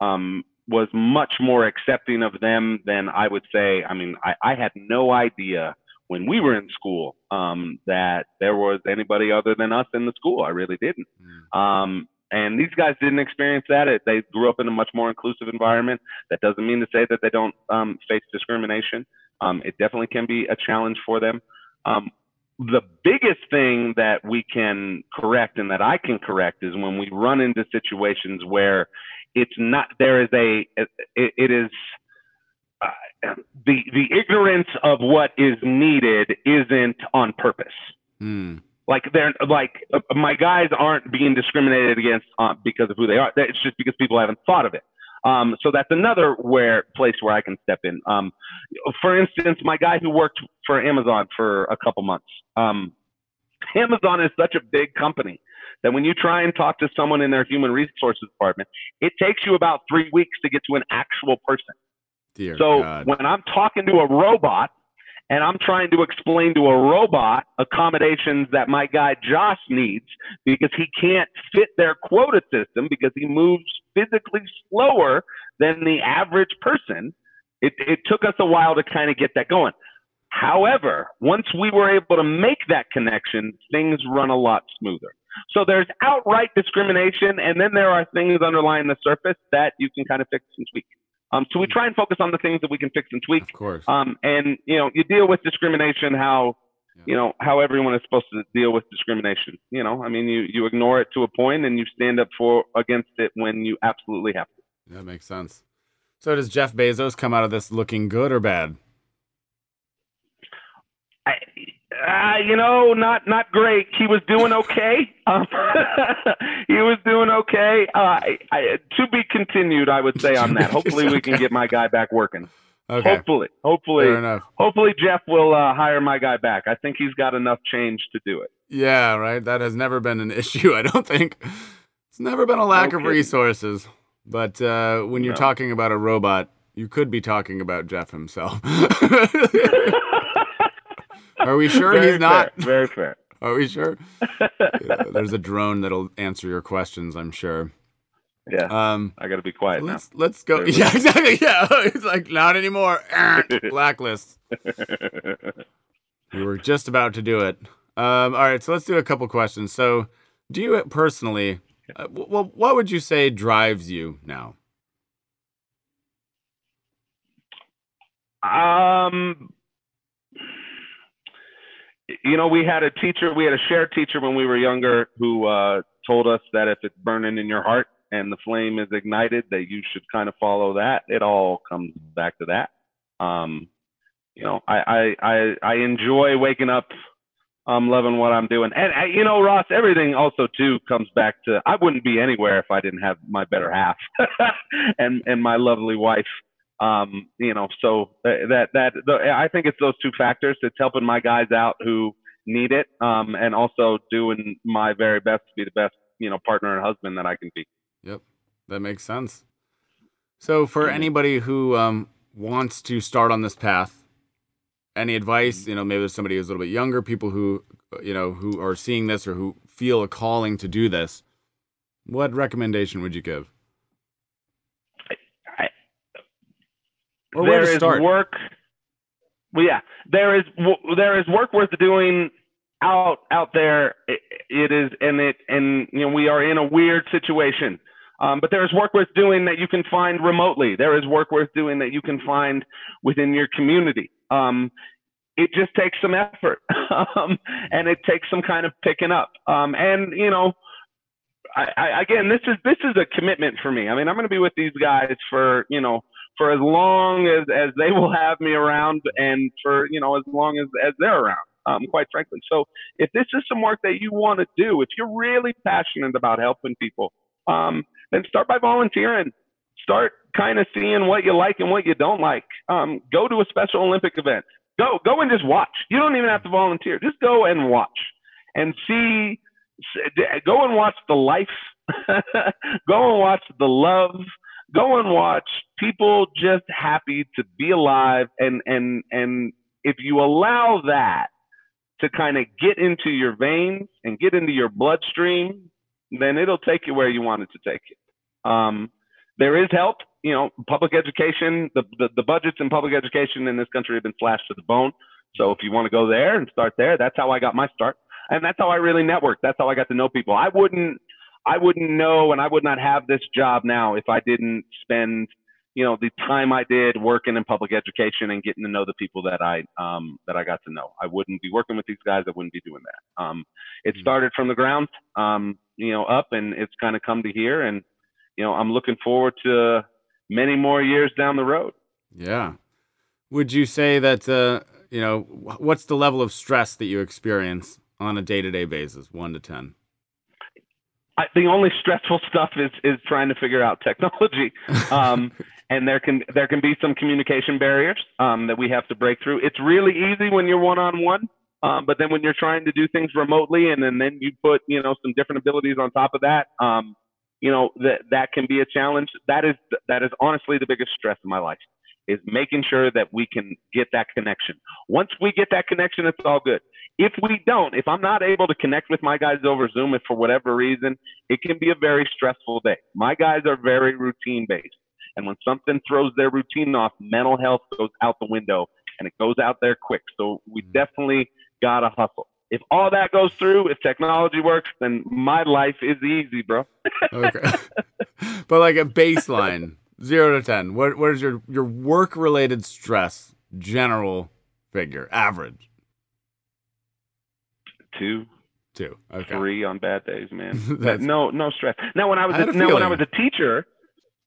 um, was much more accepting of them than I would say. I mean, I, I had no idea when we were in school um, that there was anybody other than us in the school. I really didn't. Mm. Um, and these guys didn't experience that. They grew up in a much more inclusive environment. That doesn't mean to say that they don't um, face discrimination. Um, it definitely can be a challenge for them. Um, the biggest thing that we can correct and that I can correct is when we run into situations where it's not there is a it, it is uh, the the ignorance of what is needed isn't on purpose Mm. Like they're like uh, my guys aren't being discriminated against uh, because of who they are. It's just because people haven't thought of it. Um, so that's another where place where I can step in. Um, for instance, my guy who worked for Amazon for a couple months. Um, Amazon is such a big company that when you try and talk to someone in their human resources department, it takes you about three weeks to get to an actual person. Dear So God. when I'm talking to a robot and I'm trying to explain to a robot accommodations that my guy Josh needs because he can't fit their quota system because he moves physically slower than the average person, it, it took us a while to kind of get that going. However, once we were able to make that connection, things run a lot smoother. So there's outright discrimination, and then there are things underlying the surface that you can kind of fix and tweak. Um, so we try and focus on the things that we can fix and tweak. of course. Um, and you know, you deal with discrimination how you know how everyone is supposed to deal with discrimination. You know, I mean, you you ignore it to a point, and you stand up for against it when you absolutely have to. That makes sense. So does Jeff Bezos come out of this looking good or bad? I, Uh, you know, not not great. He was doing okay. Um, he was doing okay. Uh, I, I, to be continued, I would say on that. Hopefully, we can get my guy back working. Okay. Hopefully, hopefully, Fair enough. hopefully Jeff will uh, hire my guy back. I think he's got enough change to do it. Yeah, right. That has never been an issue. I don't think it's never been a lack No of resources. But uh, when you're No. talking about a robot, you could be talking about Jeff himself. Are we sure Very he's not? very fair. Are we sure? Yeah, there's a drone that'll answer your questions. I'm sure. Yeah, Um, I got to be quiet now. let's let's go. Yeah, exactly. Yeah, it's like not anymore. Blacklist. We were just about to do it. Um, all right, so let's do a couple questions. So, do you personally, uh, well, what would you say drives you now? Um, you know, we had a teacher, we had a shared teacher when we were younger who uh, told us that if it's burning in your heart and the flame is ignited, that you should kind of follow that. It all comes back to that. Um, you know, I, I, I, I enjoy waking up. um, loving what I'm doing, and you know, Ross, everything also too comes back to I wouldn't be anywhere if I didn't have my better half and and my lovely wife um, you know, so that that the, I think it's those two factors. It's helping my guys out who need it, um, and also doing my very best to be the best, you know, partner and husband that I can be. Yep, that makes sense. So, for Mhm. anybody who um, wants to start on this path, any advice? You know, maybe there's somebody who's a little bit younger, people who, uh, you know, who are seeing this or who feel a calling to do this. What recommendation would you give? I- Or where There to is work. Well, yeah, there is there is work worth doing out out there. It, it is, and it and you know we are in a weird situation. Um, but there is work worth doing that you can find remotely. There is work worth doing that you can find within your community. Um, it just takes some effort, um, and it takes some kind of picking up. Um, and you know, I, I, again, this is this is a commitment for me. I mean, I'm going to be with these guys for you know for as long as as they will have me around, and for you know as long as as they're around. Um, quite frankly, so if this is some work that you want to do, if you're really passionate about helping people, um, then start by volunteering. Start kind of seeing what you like and what you don't like. Um, go to a Special Olympic event. Go go and just watch. You don't even have to volunteer. Just go and watch and see. Go and watch the life. go and watch the love. Go and watch people just happy to be alive. And and and if you allow that to kind of get into your veins and get into your bloodstream, then it'll take you where you want it to take you. Um, there is help. You know, public education, the, the, the budgets in public education in this country have been slashed to the bone. So if you want to go there and start there, that's how I got my start. And that's how I really networked. That's how I got to know people. I wouldn't, I wouldn't know and I would not have this job now if I didn't spend, you know, the time I did working in public education and getting to know the people that I, um, that I got to know. I wouldn't be working with these guys. I wouldn't be doing that. Um, it Mhm. started from the ground, um, you know, up and it's kind of come to here. And, you know, I'm looking forward to many more years down the road. Yeah. Would you say that uh, you know what's the level of stress that you experience on a day-to-day basis, one to ten? I, the only stressful stuff is is trying to figure out technology, um, and there can there can be some communication barriers um, that we have to break through. It's really easy when you're one on one, but then when you're trying to do things remotely, and then, then you put you know some different abilities on top of that, um, you know that that can be a challenge. That is that is honestly the biggest stress in my life is making sure that we can get that connection. Once we get that connection, it's all good. If we don't, if I'm not able to connect with my guys over Zoom, if for whatever reason, it can be a very stressful day. My guys are very routine based. And when something throws their routine off, mental health goes out the window and it goes out there quick. So we Mhm. definitely got to hustle. If all that goes through, if technology works, then my life is easy, bro. Okay. but like a baseline, zero to ten. What what is your your work related stress general figure average? Two, Two. Okay. three on bad days, man. That's- no, no stress. Now when I was I a, a now when I was a teacher,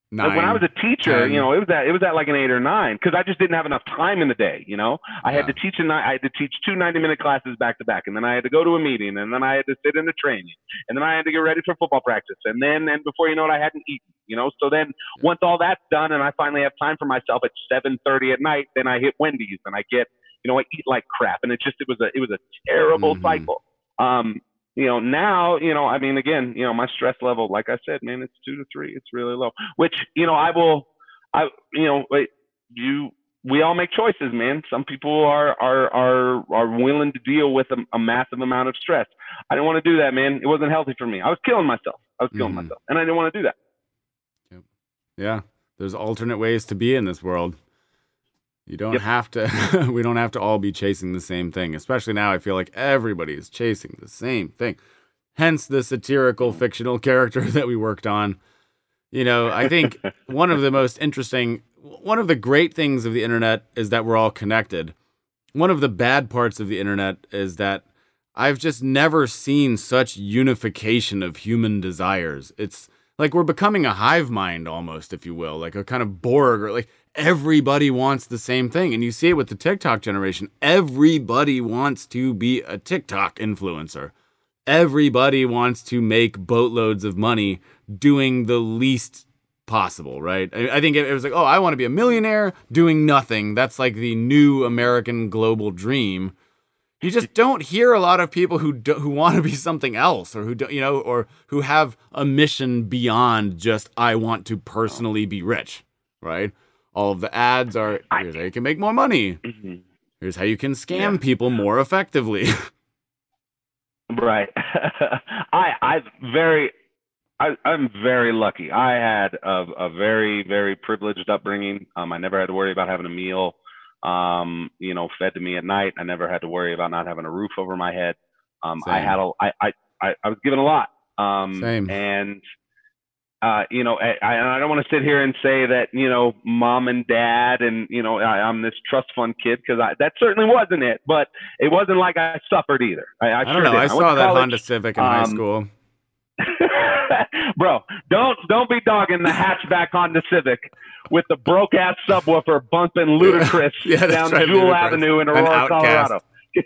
Nine, like when I was a teacher, 10. you know, it was at it was at like an eight or nine because I just didn't have enough time in the day. You know, I had to teach a ni- I had to teach two 90 minute classes back to back, and then I had to go to a meeting, and then I had to sit in a training, and then I had to get ready for football practice, and then and before you know it, I hadn't eaten. You know, so then once all that's done, and I finally have time for myself at 7:30 at night, then I hit Wendy's and I get you know I eat like crap, and it just it was a it was a terrible Mhm. cycle. Um, you know, now, you know, I mean, again, you know, my stress level, like I said, man, it's two to three. It's really low, which, you know, I will, I, you know, wait, you, we all make choices, man. Some people are, are, are, are willing to deal with a, a massive amount of stress. I didn't want to do that, man. It wasn't healthy for me. I was killing myself. I was killing Mhm. myself and I didn't want to do that. Yeah, there's alternate ways to be in this world. You don't Yep. have to. we don't have to all be chasing the same thing. Especially now, I feel like everybody is chasing the same thing. Hence the satirical mm. fictional character that we worked on. You know, I think one of the most interesting, one of the great things of the internet is that we're all connected. One of the bad parts of the internet is that I've just never seen such unification of human desires. It's like we're becoming a hive mind almost, if you will, like a kind of Borg, or like everybody wants the same thing. And you see it with the TikTok generation. Everybody wants to be a TikTok influencer. Everybody wants to make boatloads of money doing the least possible, right? I, think it, it was like, oh, I want to be a millionaire doing nothing. That's like the new American global dream. You just don't hear a lot of people who do, who want to be something else, or who don't, you know, or who have a mission beyond just I want to personally be rich, right? All of the ads are here's how you can make more money. Mhm. Here's how you can scam Yeah. people more effectively. Right. I I very I, I'm very lucky. I had a, a very very privileged upbringing. Um, I never had to worry about having a meal, um, you know, fed to me at night. I never had to worry about not having a roof over my head. Um, I had a I, I I I was given a lot. Um, Same. And uh, you know, I, I don't want to sit here and say that you know, mom and dad, and you know, I, I'm this trust fund kid because I that certainly wasn't it. But it wasn't like I suffered either. I, I, I sure don't know. did. I saw that college. Honda Civic in high um, school. Bro, don't don't be dogging the hatchback Honda Civic with the broke ass subwoofer bumping Ludacris Yeah, down right, Jewell Ludacris. Avenue in Aurora, Colorado.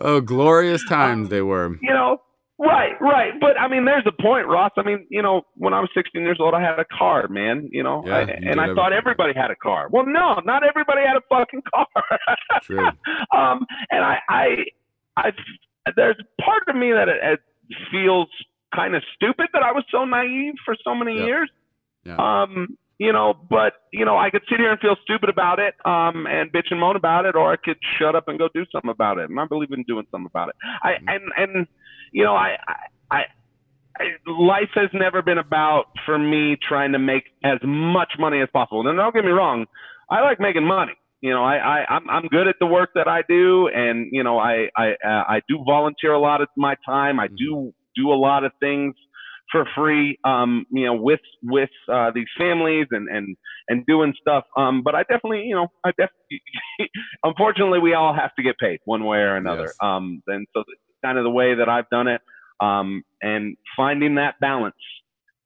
Oh, glorious times they were. You know, right, right. But I mean, there's a point, Ross. I mean, you know, when I was 16 years old, I had a car, man. You know, Yeah, I, you and I thought everybody had a car. Well, no, not everybody had a fucking car. True. um, and I, I, I, there's part of me that it, it feels kind of stupid that I was so naive for so many Yeah. years. Yeah. Um, you know, but you know, I could sit here and feel stupid about it, um, and bitch and moan about it, or I could shut up and go do something about it. And I believe in doing something about it. I Mhm. and and you know, I, I, I, life has never been about for me trying to make as much money as possible. And don't get me wrong, I like making money. You know, I, I I'm I'm good at the work that I do, and you know, I I uh, I do volunteer a lot of my time. I do do a lot of things for free, um, you know, with with uh, these families and and and doing stuff. Um, but I definitely, you know, I definitely, unfortunately, we all have to get paid one way or another. Yes. Um, and so kind of the way that I've done it, um, and finding that balance.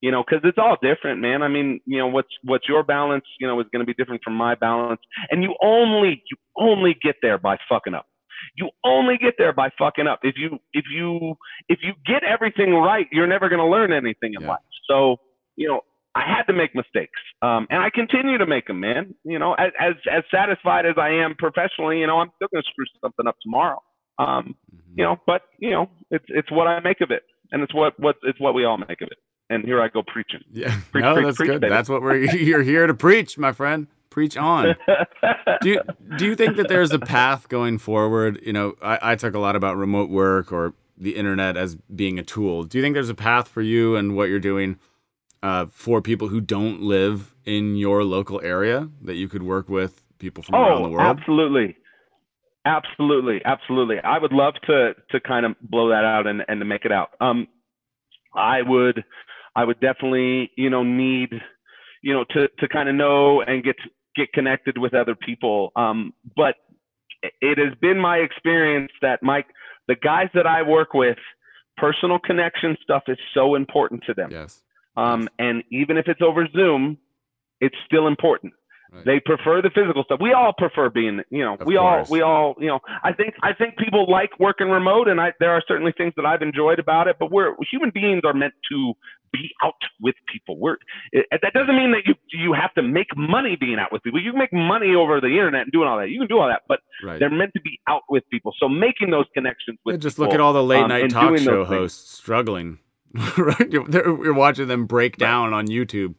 You know, because it's all different, man. I mean, you know, what's what's your balance, you know, is going to be different from my balance, and you only you only get there by fucking up. You only get there by fucking up. If you if you if you get everything right, you're never going to learn anything in Yeah. life. So, you know, I had to make mistakes, um, and I continue to make them, man. You know, as as, as satisfied as I am professionally, you know, I'm still going to screw something up tomorrow. Um, Mhm. you know, but you know, it's it's what I make of it, and it's what what it's what we all make of it. And here I go preaching. Yeah. Preach, no, preach, that's preach, good. baby. That's what we're you're here to preach, my friend. Preach on. do you, do you think that there's a path going forward? You know, I, I talk a lot about remote work or the internet as being a tool. Do you think there's a path for you and what you're doing uh, for people who don't live in your local area that you could work with people from around the Oh, world? absolutely. Absolutely, absolutely. I would love to to kind of blow that out and, and to make it out. Um, I would, I would definitely, you know, need, you know, to to kind of know and get get connected with other people. Um, but it has been my experience that Mike, the guys that I work with, personal connection stuff is so important to them. Yes. Um, and even if it's over Zoom, it's still important. Right. They prefer the physical stuff. We all prefer being, you know, Of we course. all, we all, you know, I think, I think people like working remote and I, there are certainly things that I've enjoyed about it, but we're human beings are meant to be out with people. We're, it, that doesn't mean that you, you have to make money being out with people. You can make money over the internet and doing all that. You can do all that, but Right. they're meant to be out with people. So making those connections with Yeah, just people, look at all the late um, night and talk show hosts struggling. right? You're, you're watching them break down on YouTube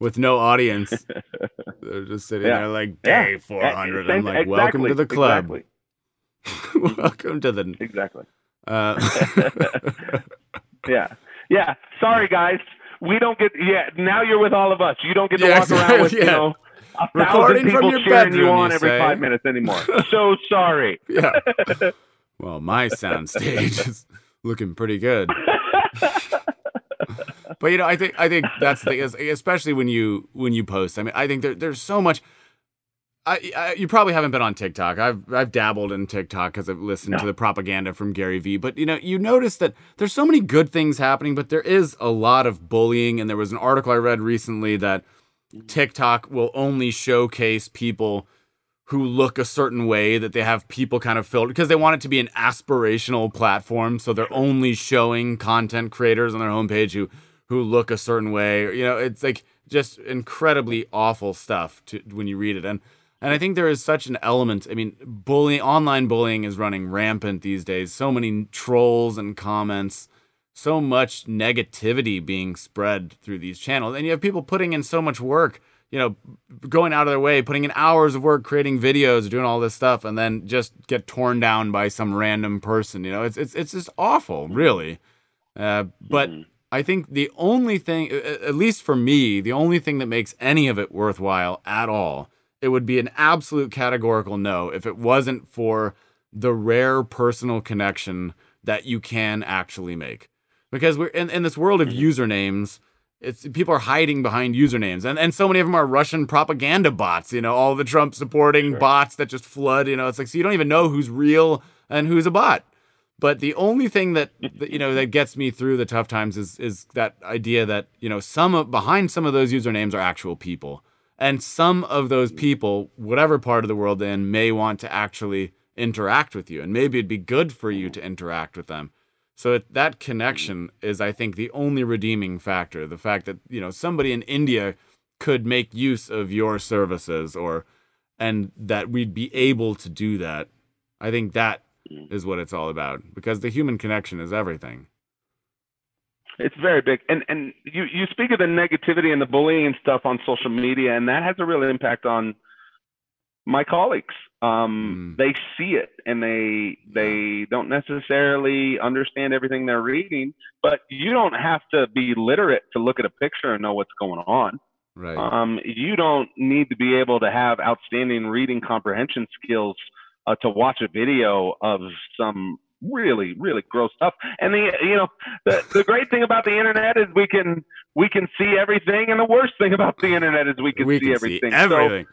with no audience. they're just sitting Yeah. there like Yeah. day 400. I'm like, welcome to the club. Exactly. welcome to the. exactly. Uh, Yeah. Yeah. Sorry, guys. We don't get. Yeah. Now you're with all of us. You don't get to Yeah, walk around with exactly, you yeah. know a Recording from your cheering you bedroom, on you every say? five minutes anymore. so sorry. yeah. Well, my sound stage is looking pretty good. But you know, I think I think that's the thing, is- especially when you when you post. I mean, I think there, there's so much. I, I you probably haven't been on TikTok. I've I've dabbled in TikTok because I've listened to the propaganda from Gary Vee. But you know, you notice that there's so many good things happening, but there is a lot of bullying. And there was an article I read recently that TikTok will only showcase people who look a certain way that they have people kind of filtered because they want it to be an aspirational platform so they're only showing content creators on their homepage who who look a certain way you know it's like just incredibly awful stuff to when you read it. And and I think there is such an element I mean bullying online bullying is running rampant these days. So many trolls and comments so much negativity being spread through these channels. And you have people putting in so much work you know going out of their way putting in hours of work creating videos doing all this stuff and then just get torn down by some random person you know? It's it's it's just awful really. Uh, but Mhm. I think the only thing, at least for me, the only thing that makes any of it worthwhile at all, it would be an absolute categorical no if it wasn't for the rare personal connection that you can actually make. Because we're in, in this world of mm-hmm. usernames, it's people are hiding behind usernames, and and so many of them are Russian propaganda bots. You know, all the Trump supporting Sure. bots that just flood. You know, it's like so you don't even know who's real and who's a bot. But the only thing that, you know that gets me through the tough times is is that idea that you know some of, behind some of those usernames are actual people, and some of those mm. people, whatever part of the world they're in, may want to actually interact with you, and maybe it'd be good for you mm. to interact with them. So it, that mm. connection is, I think, the only redeeming factor. The fact that you know somebody in India could make use of your services, or and that we'd be able to do that. I think that is what it's all about because the human connection is everything. It's very big, and and you you speak of the negativity and the bullying and stuff on social media, and that has a real impact on my colleagues. Um, Mm. They see it, and they they don't necessarily understand everything they're reading. But you don't have to be literate to look at a picture and know what's going on. Right. Um, you don't need to be able to have outstanding reading comprehension skills uh, to watch a video of some really really gross stuff. And the you know the the great thing about the internet is we can we can see everything, and the worst thing about the internet is we can we see can everything. see everything.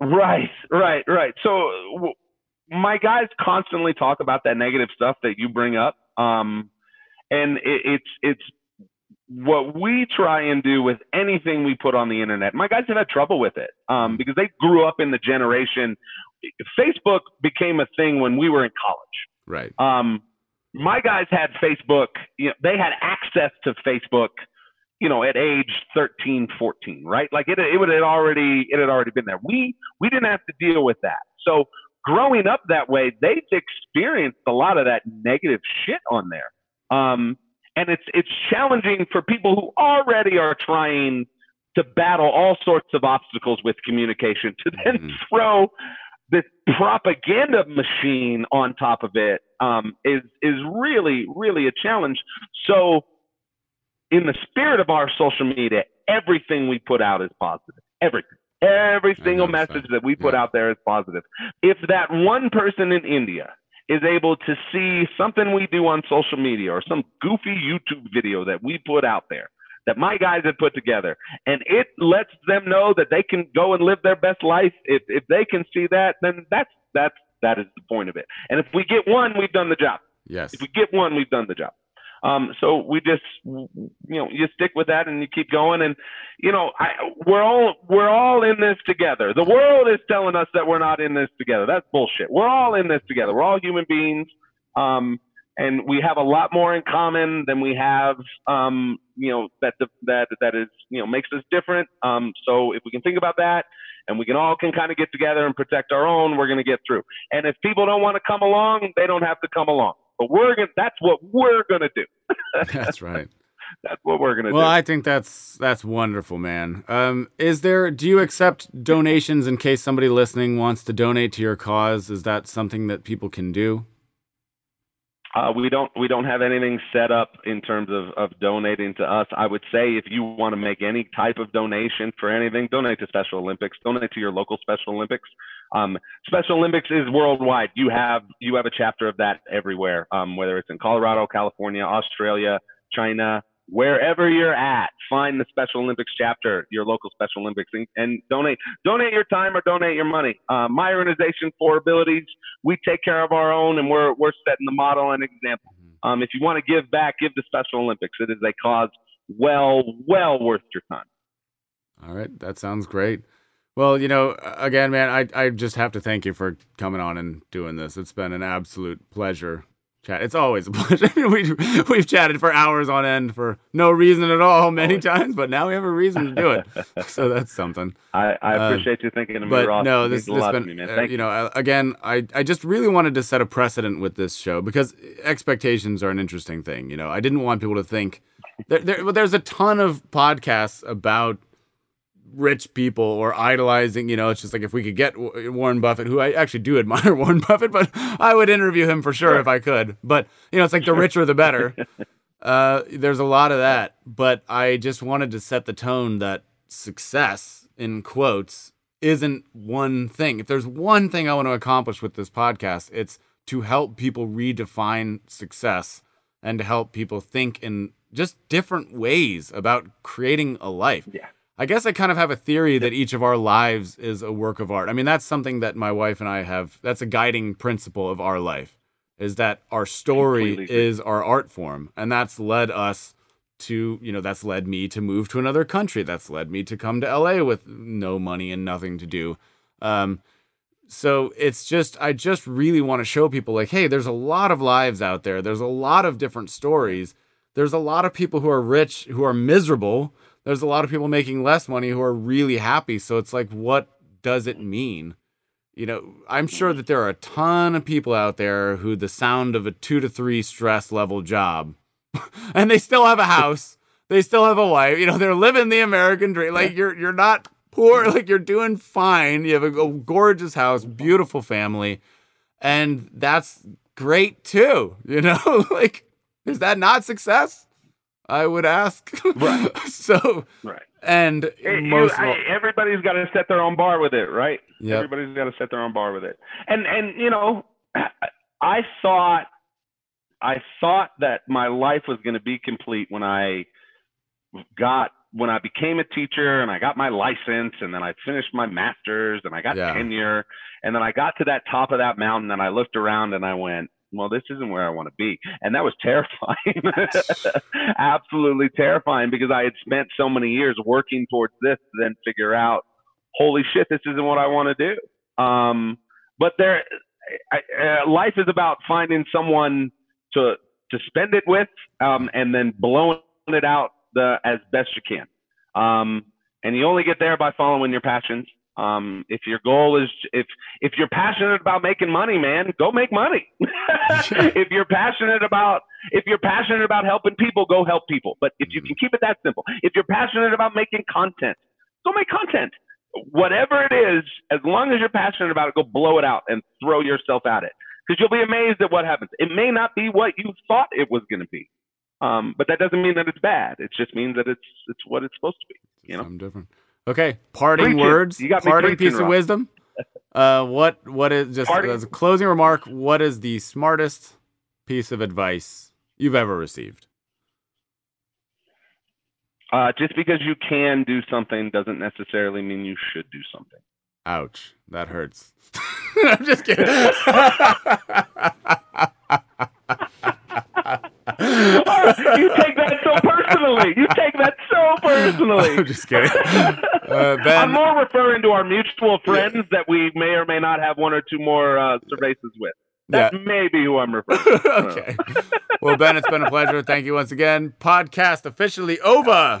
So, right, right, right. So w- my guys constantly talk about that negative stuff that you bring up, um, and it, it's it's what we try and do with anything we put on the internet. My guys have had trouble with it um, because they grew up in the generation. Facebook became a thing when we were in college. right. Um, my guys had Facebook, you know, they had access to Facebook, you know, at age 13, 14, right? Like it, it would had already, it had already been there. We, we didn't have to deal with that. So growing up that way, they've experienced a lot of that negative shit on there. Um, and it's, it's challenging for people who already are trying to battle all sorts of obstacles with communication to then Mhm. throw this propaganda machine on top of it um, is is really really a challenge. So, in the spirit of our social media, everything we put out is positive. Everything, every single message that. we put Yeah. out there is positive. If that one person in India is able to see something we do on social media or some goofy YouTube video that we put out there that my guys have put together and it lets them know that they can go and live their best life if if they can see that then that's that's that is the point of it and if we get one we've done the job Yes. if we get one we've done the job Um, so we just, you know, you stick with that and you keep going. And, you know, I, we're all, we're all in this together. The world is telling us that we're not in this together. That's bullshit. We're all in this together. We're all human beings. Um, and we have a lot more in common than we have, um, you know, that, that, that is, you know, makes us different. Um, so if we can think about that and we can all can kind of get together and protect our own, we're going to get through. And if people don't want to come along, they don't have to come along. But we're going that's what we're going to do. that's right. That's what we're going to well, do. Well, I think that's that's wonderful, man. Um, is there do you accept donations in case somebody listening wants to donate to your cause? Is that something that people can do? Uh, we don't we don't have anything set up in terms of, of donating to us. I would say if you want to make any type of donation for anything, donate to Special Olympics. Donate to your local Special Olympics. Um, Special Olympics is worldwide. You have you have a chapter of that everywhere, um, whether it's in Colorado, California, Australia, China, wherever you're at, find the Special Olympics chapter, your local Special Olympics, and, and donate. Donate your time or donate your money. Uh, my organization, Four Abilities, we take care of our own, and we're we're setting the model and example. Mm-hmm. Um, if you want to give back, give the Special Olympics. It is a cause well well worth your time. All right, that sounds great. Well, you know, again, man, I I just have to thank you for coming on and doing this. It's been an absolute pleasure chat. It's always a pleasure. we we've chatted for hours on end for no reason at all many times, but now we have a reason to do it. so that's something. I, I uh, appreciate you thinking of me, but Ross. No, this, has been, me, uh, you know, again, I, I just really wanted to set a precedent with this show because expectations are an interesting thing. You know, I didn't want people to think there, there, there's a ton of podcasts about rich people or idolizing, you know, it's just like if we could get Warren Buffett, who I actually do admire Warren Buffett, but I would interview him for sure, if I could. But, you know, it's like the richer the better. Uh, there's a lot of that. But I just wanted to set the tone that success, in quotes, isn't one thing. If there's one thing I want to accomplish with this podcast, it's to help people redefine success and to help people think in just different ways about creating a life. Yeah. I guess I kind of have a theory that each of our lives is a work of art. I mean, that's something that my wife and I have, that's a guiding principle of our life, is that our story is our art form. And that's led us to, you know, that's led me to move to another country. That's led me to come to LA with no money and nothing to do. Um, so it's just, I just really want to show people, like, hey, there's a lot of lives out there, there's a lot of different stories. There's a lot of people who are rich, who are miserable there's a lot of people making less money who are really happy. So it's like, what does it mean? You know, I'm sure that there are a ton of people out there who the sound of a two to three stress level job, and they still have a house, they still have a wife. You know, they're living the American dream. Like you're you're not poor. Like you're doing fine. You have a, a gorgeous house, beautiful family, and that's great too. You know, like is that not success? I would ask. Right. so. Right. And it, most you, I, everybody's got to set their own bar with it, right? Yep. Everybody's got to set their own bar with it. And and you know, I thought I thought that my life was going to be complete when I got when I became a teacher and I got my license and then I finished my master's and I got yeah. tenure and then I got to that top of that mountain and I looked around and I went, well, this isn't where I want to be. And that was terrifying. Absolutely terrifying because I had spent so many years working towards this to then figure out, holy shit, this isn't what I want to do. Um, but there, I, uh, life is about finding someone to, to spend it with um, and then blowing it out the, as best you can. Um, and you only get there by following your passions. Um, if your goal is if if you're passionate about making money, man, go make money. if you're passionate about if you're passionate about helping people, go help people. But if you can keep it that simple, if you're passionate about making content, go make content. Whatever it is, as long as you're passionate about it, go blow it out and throw yourself at it. Because you'll be amazed at what happens. It may not be what you thought it was going to be, um, but that doesn't mean that it's bad. It just means that it's it's what it's supposed to be. You know, something different. Okay, parting words. You got parting piece of wisdom. Uh, what what is just parting. as a closing remark? What is the smartest piece of advice you've ever received? Uh, just because you can do something doesn't necessarily mean you should do something. Ouch, that hurts. I'm just kidding. All you take that so personally. You take that so personally. I'm just kidding. Uh, ben, I'm more referring to our mutual friends that we may or may not have one or two more uh, cervezas with. That yeah. may be who I'm referring to. okay. Well, Ben, it's been a pleasure. Thank you once again. Podcast officially over.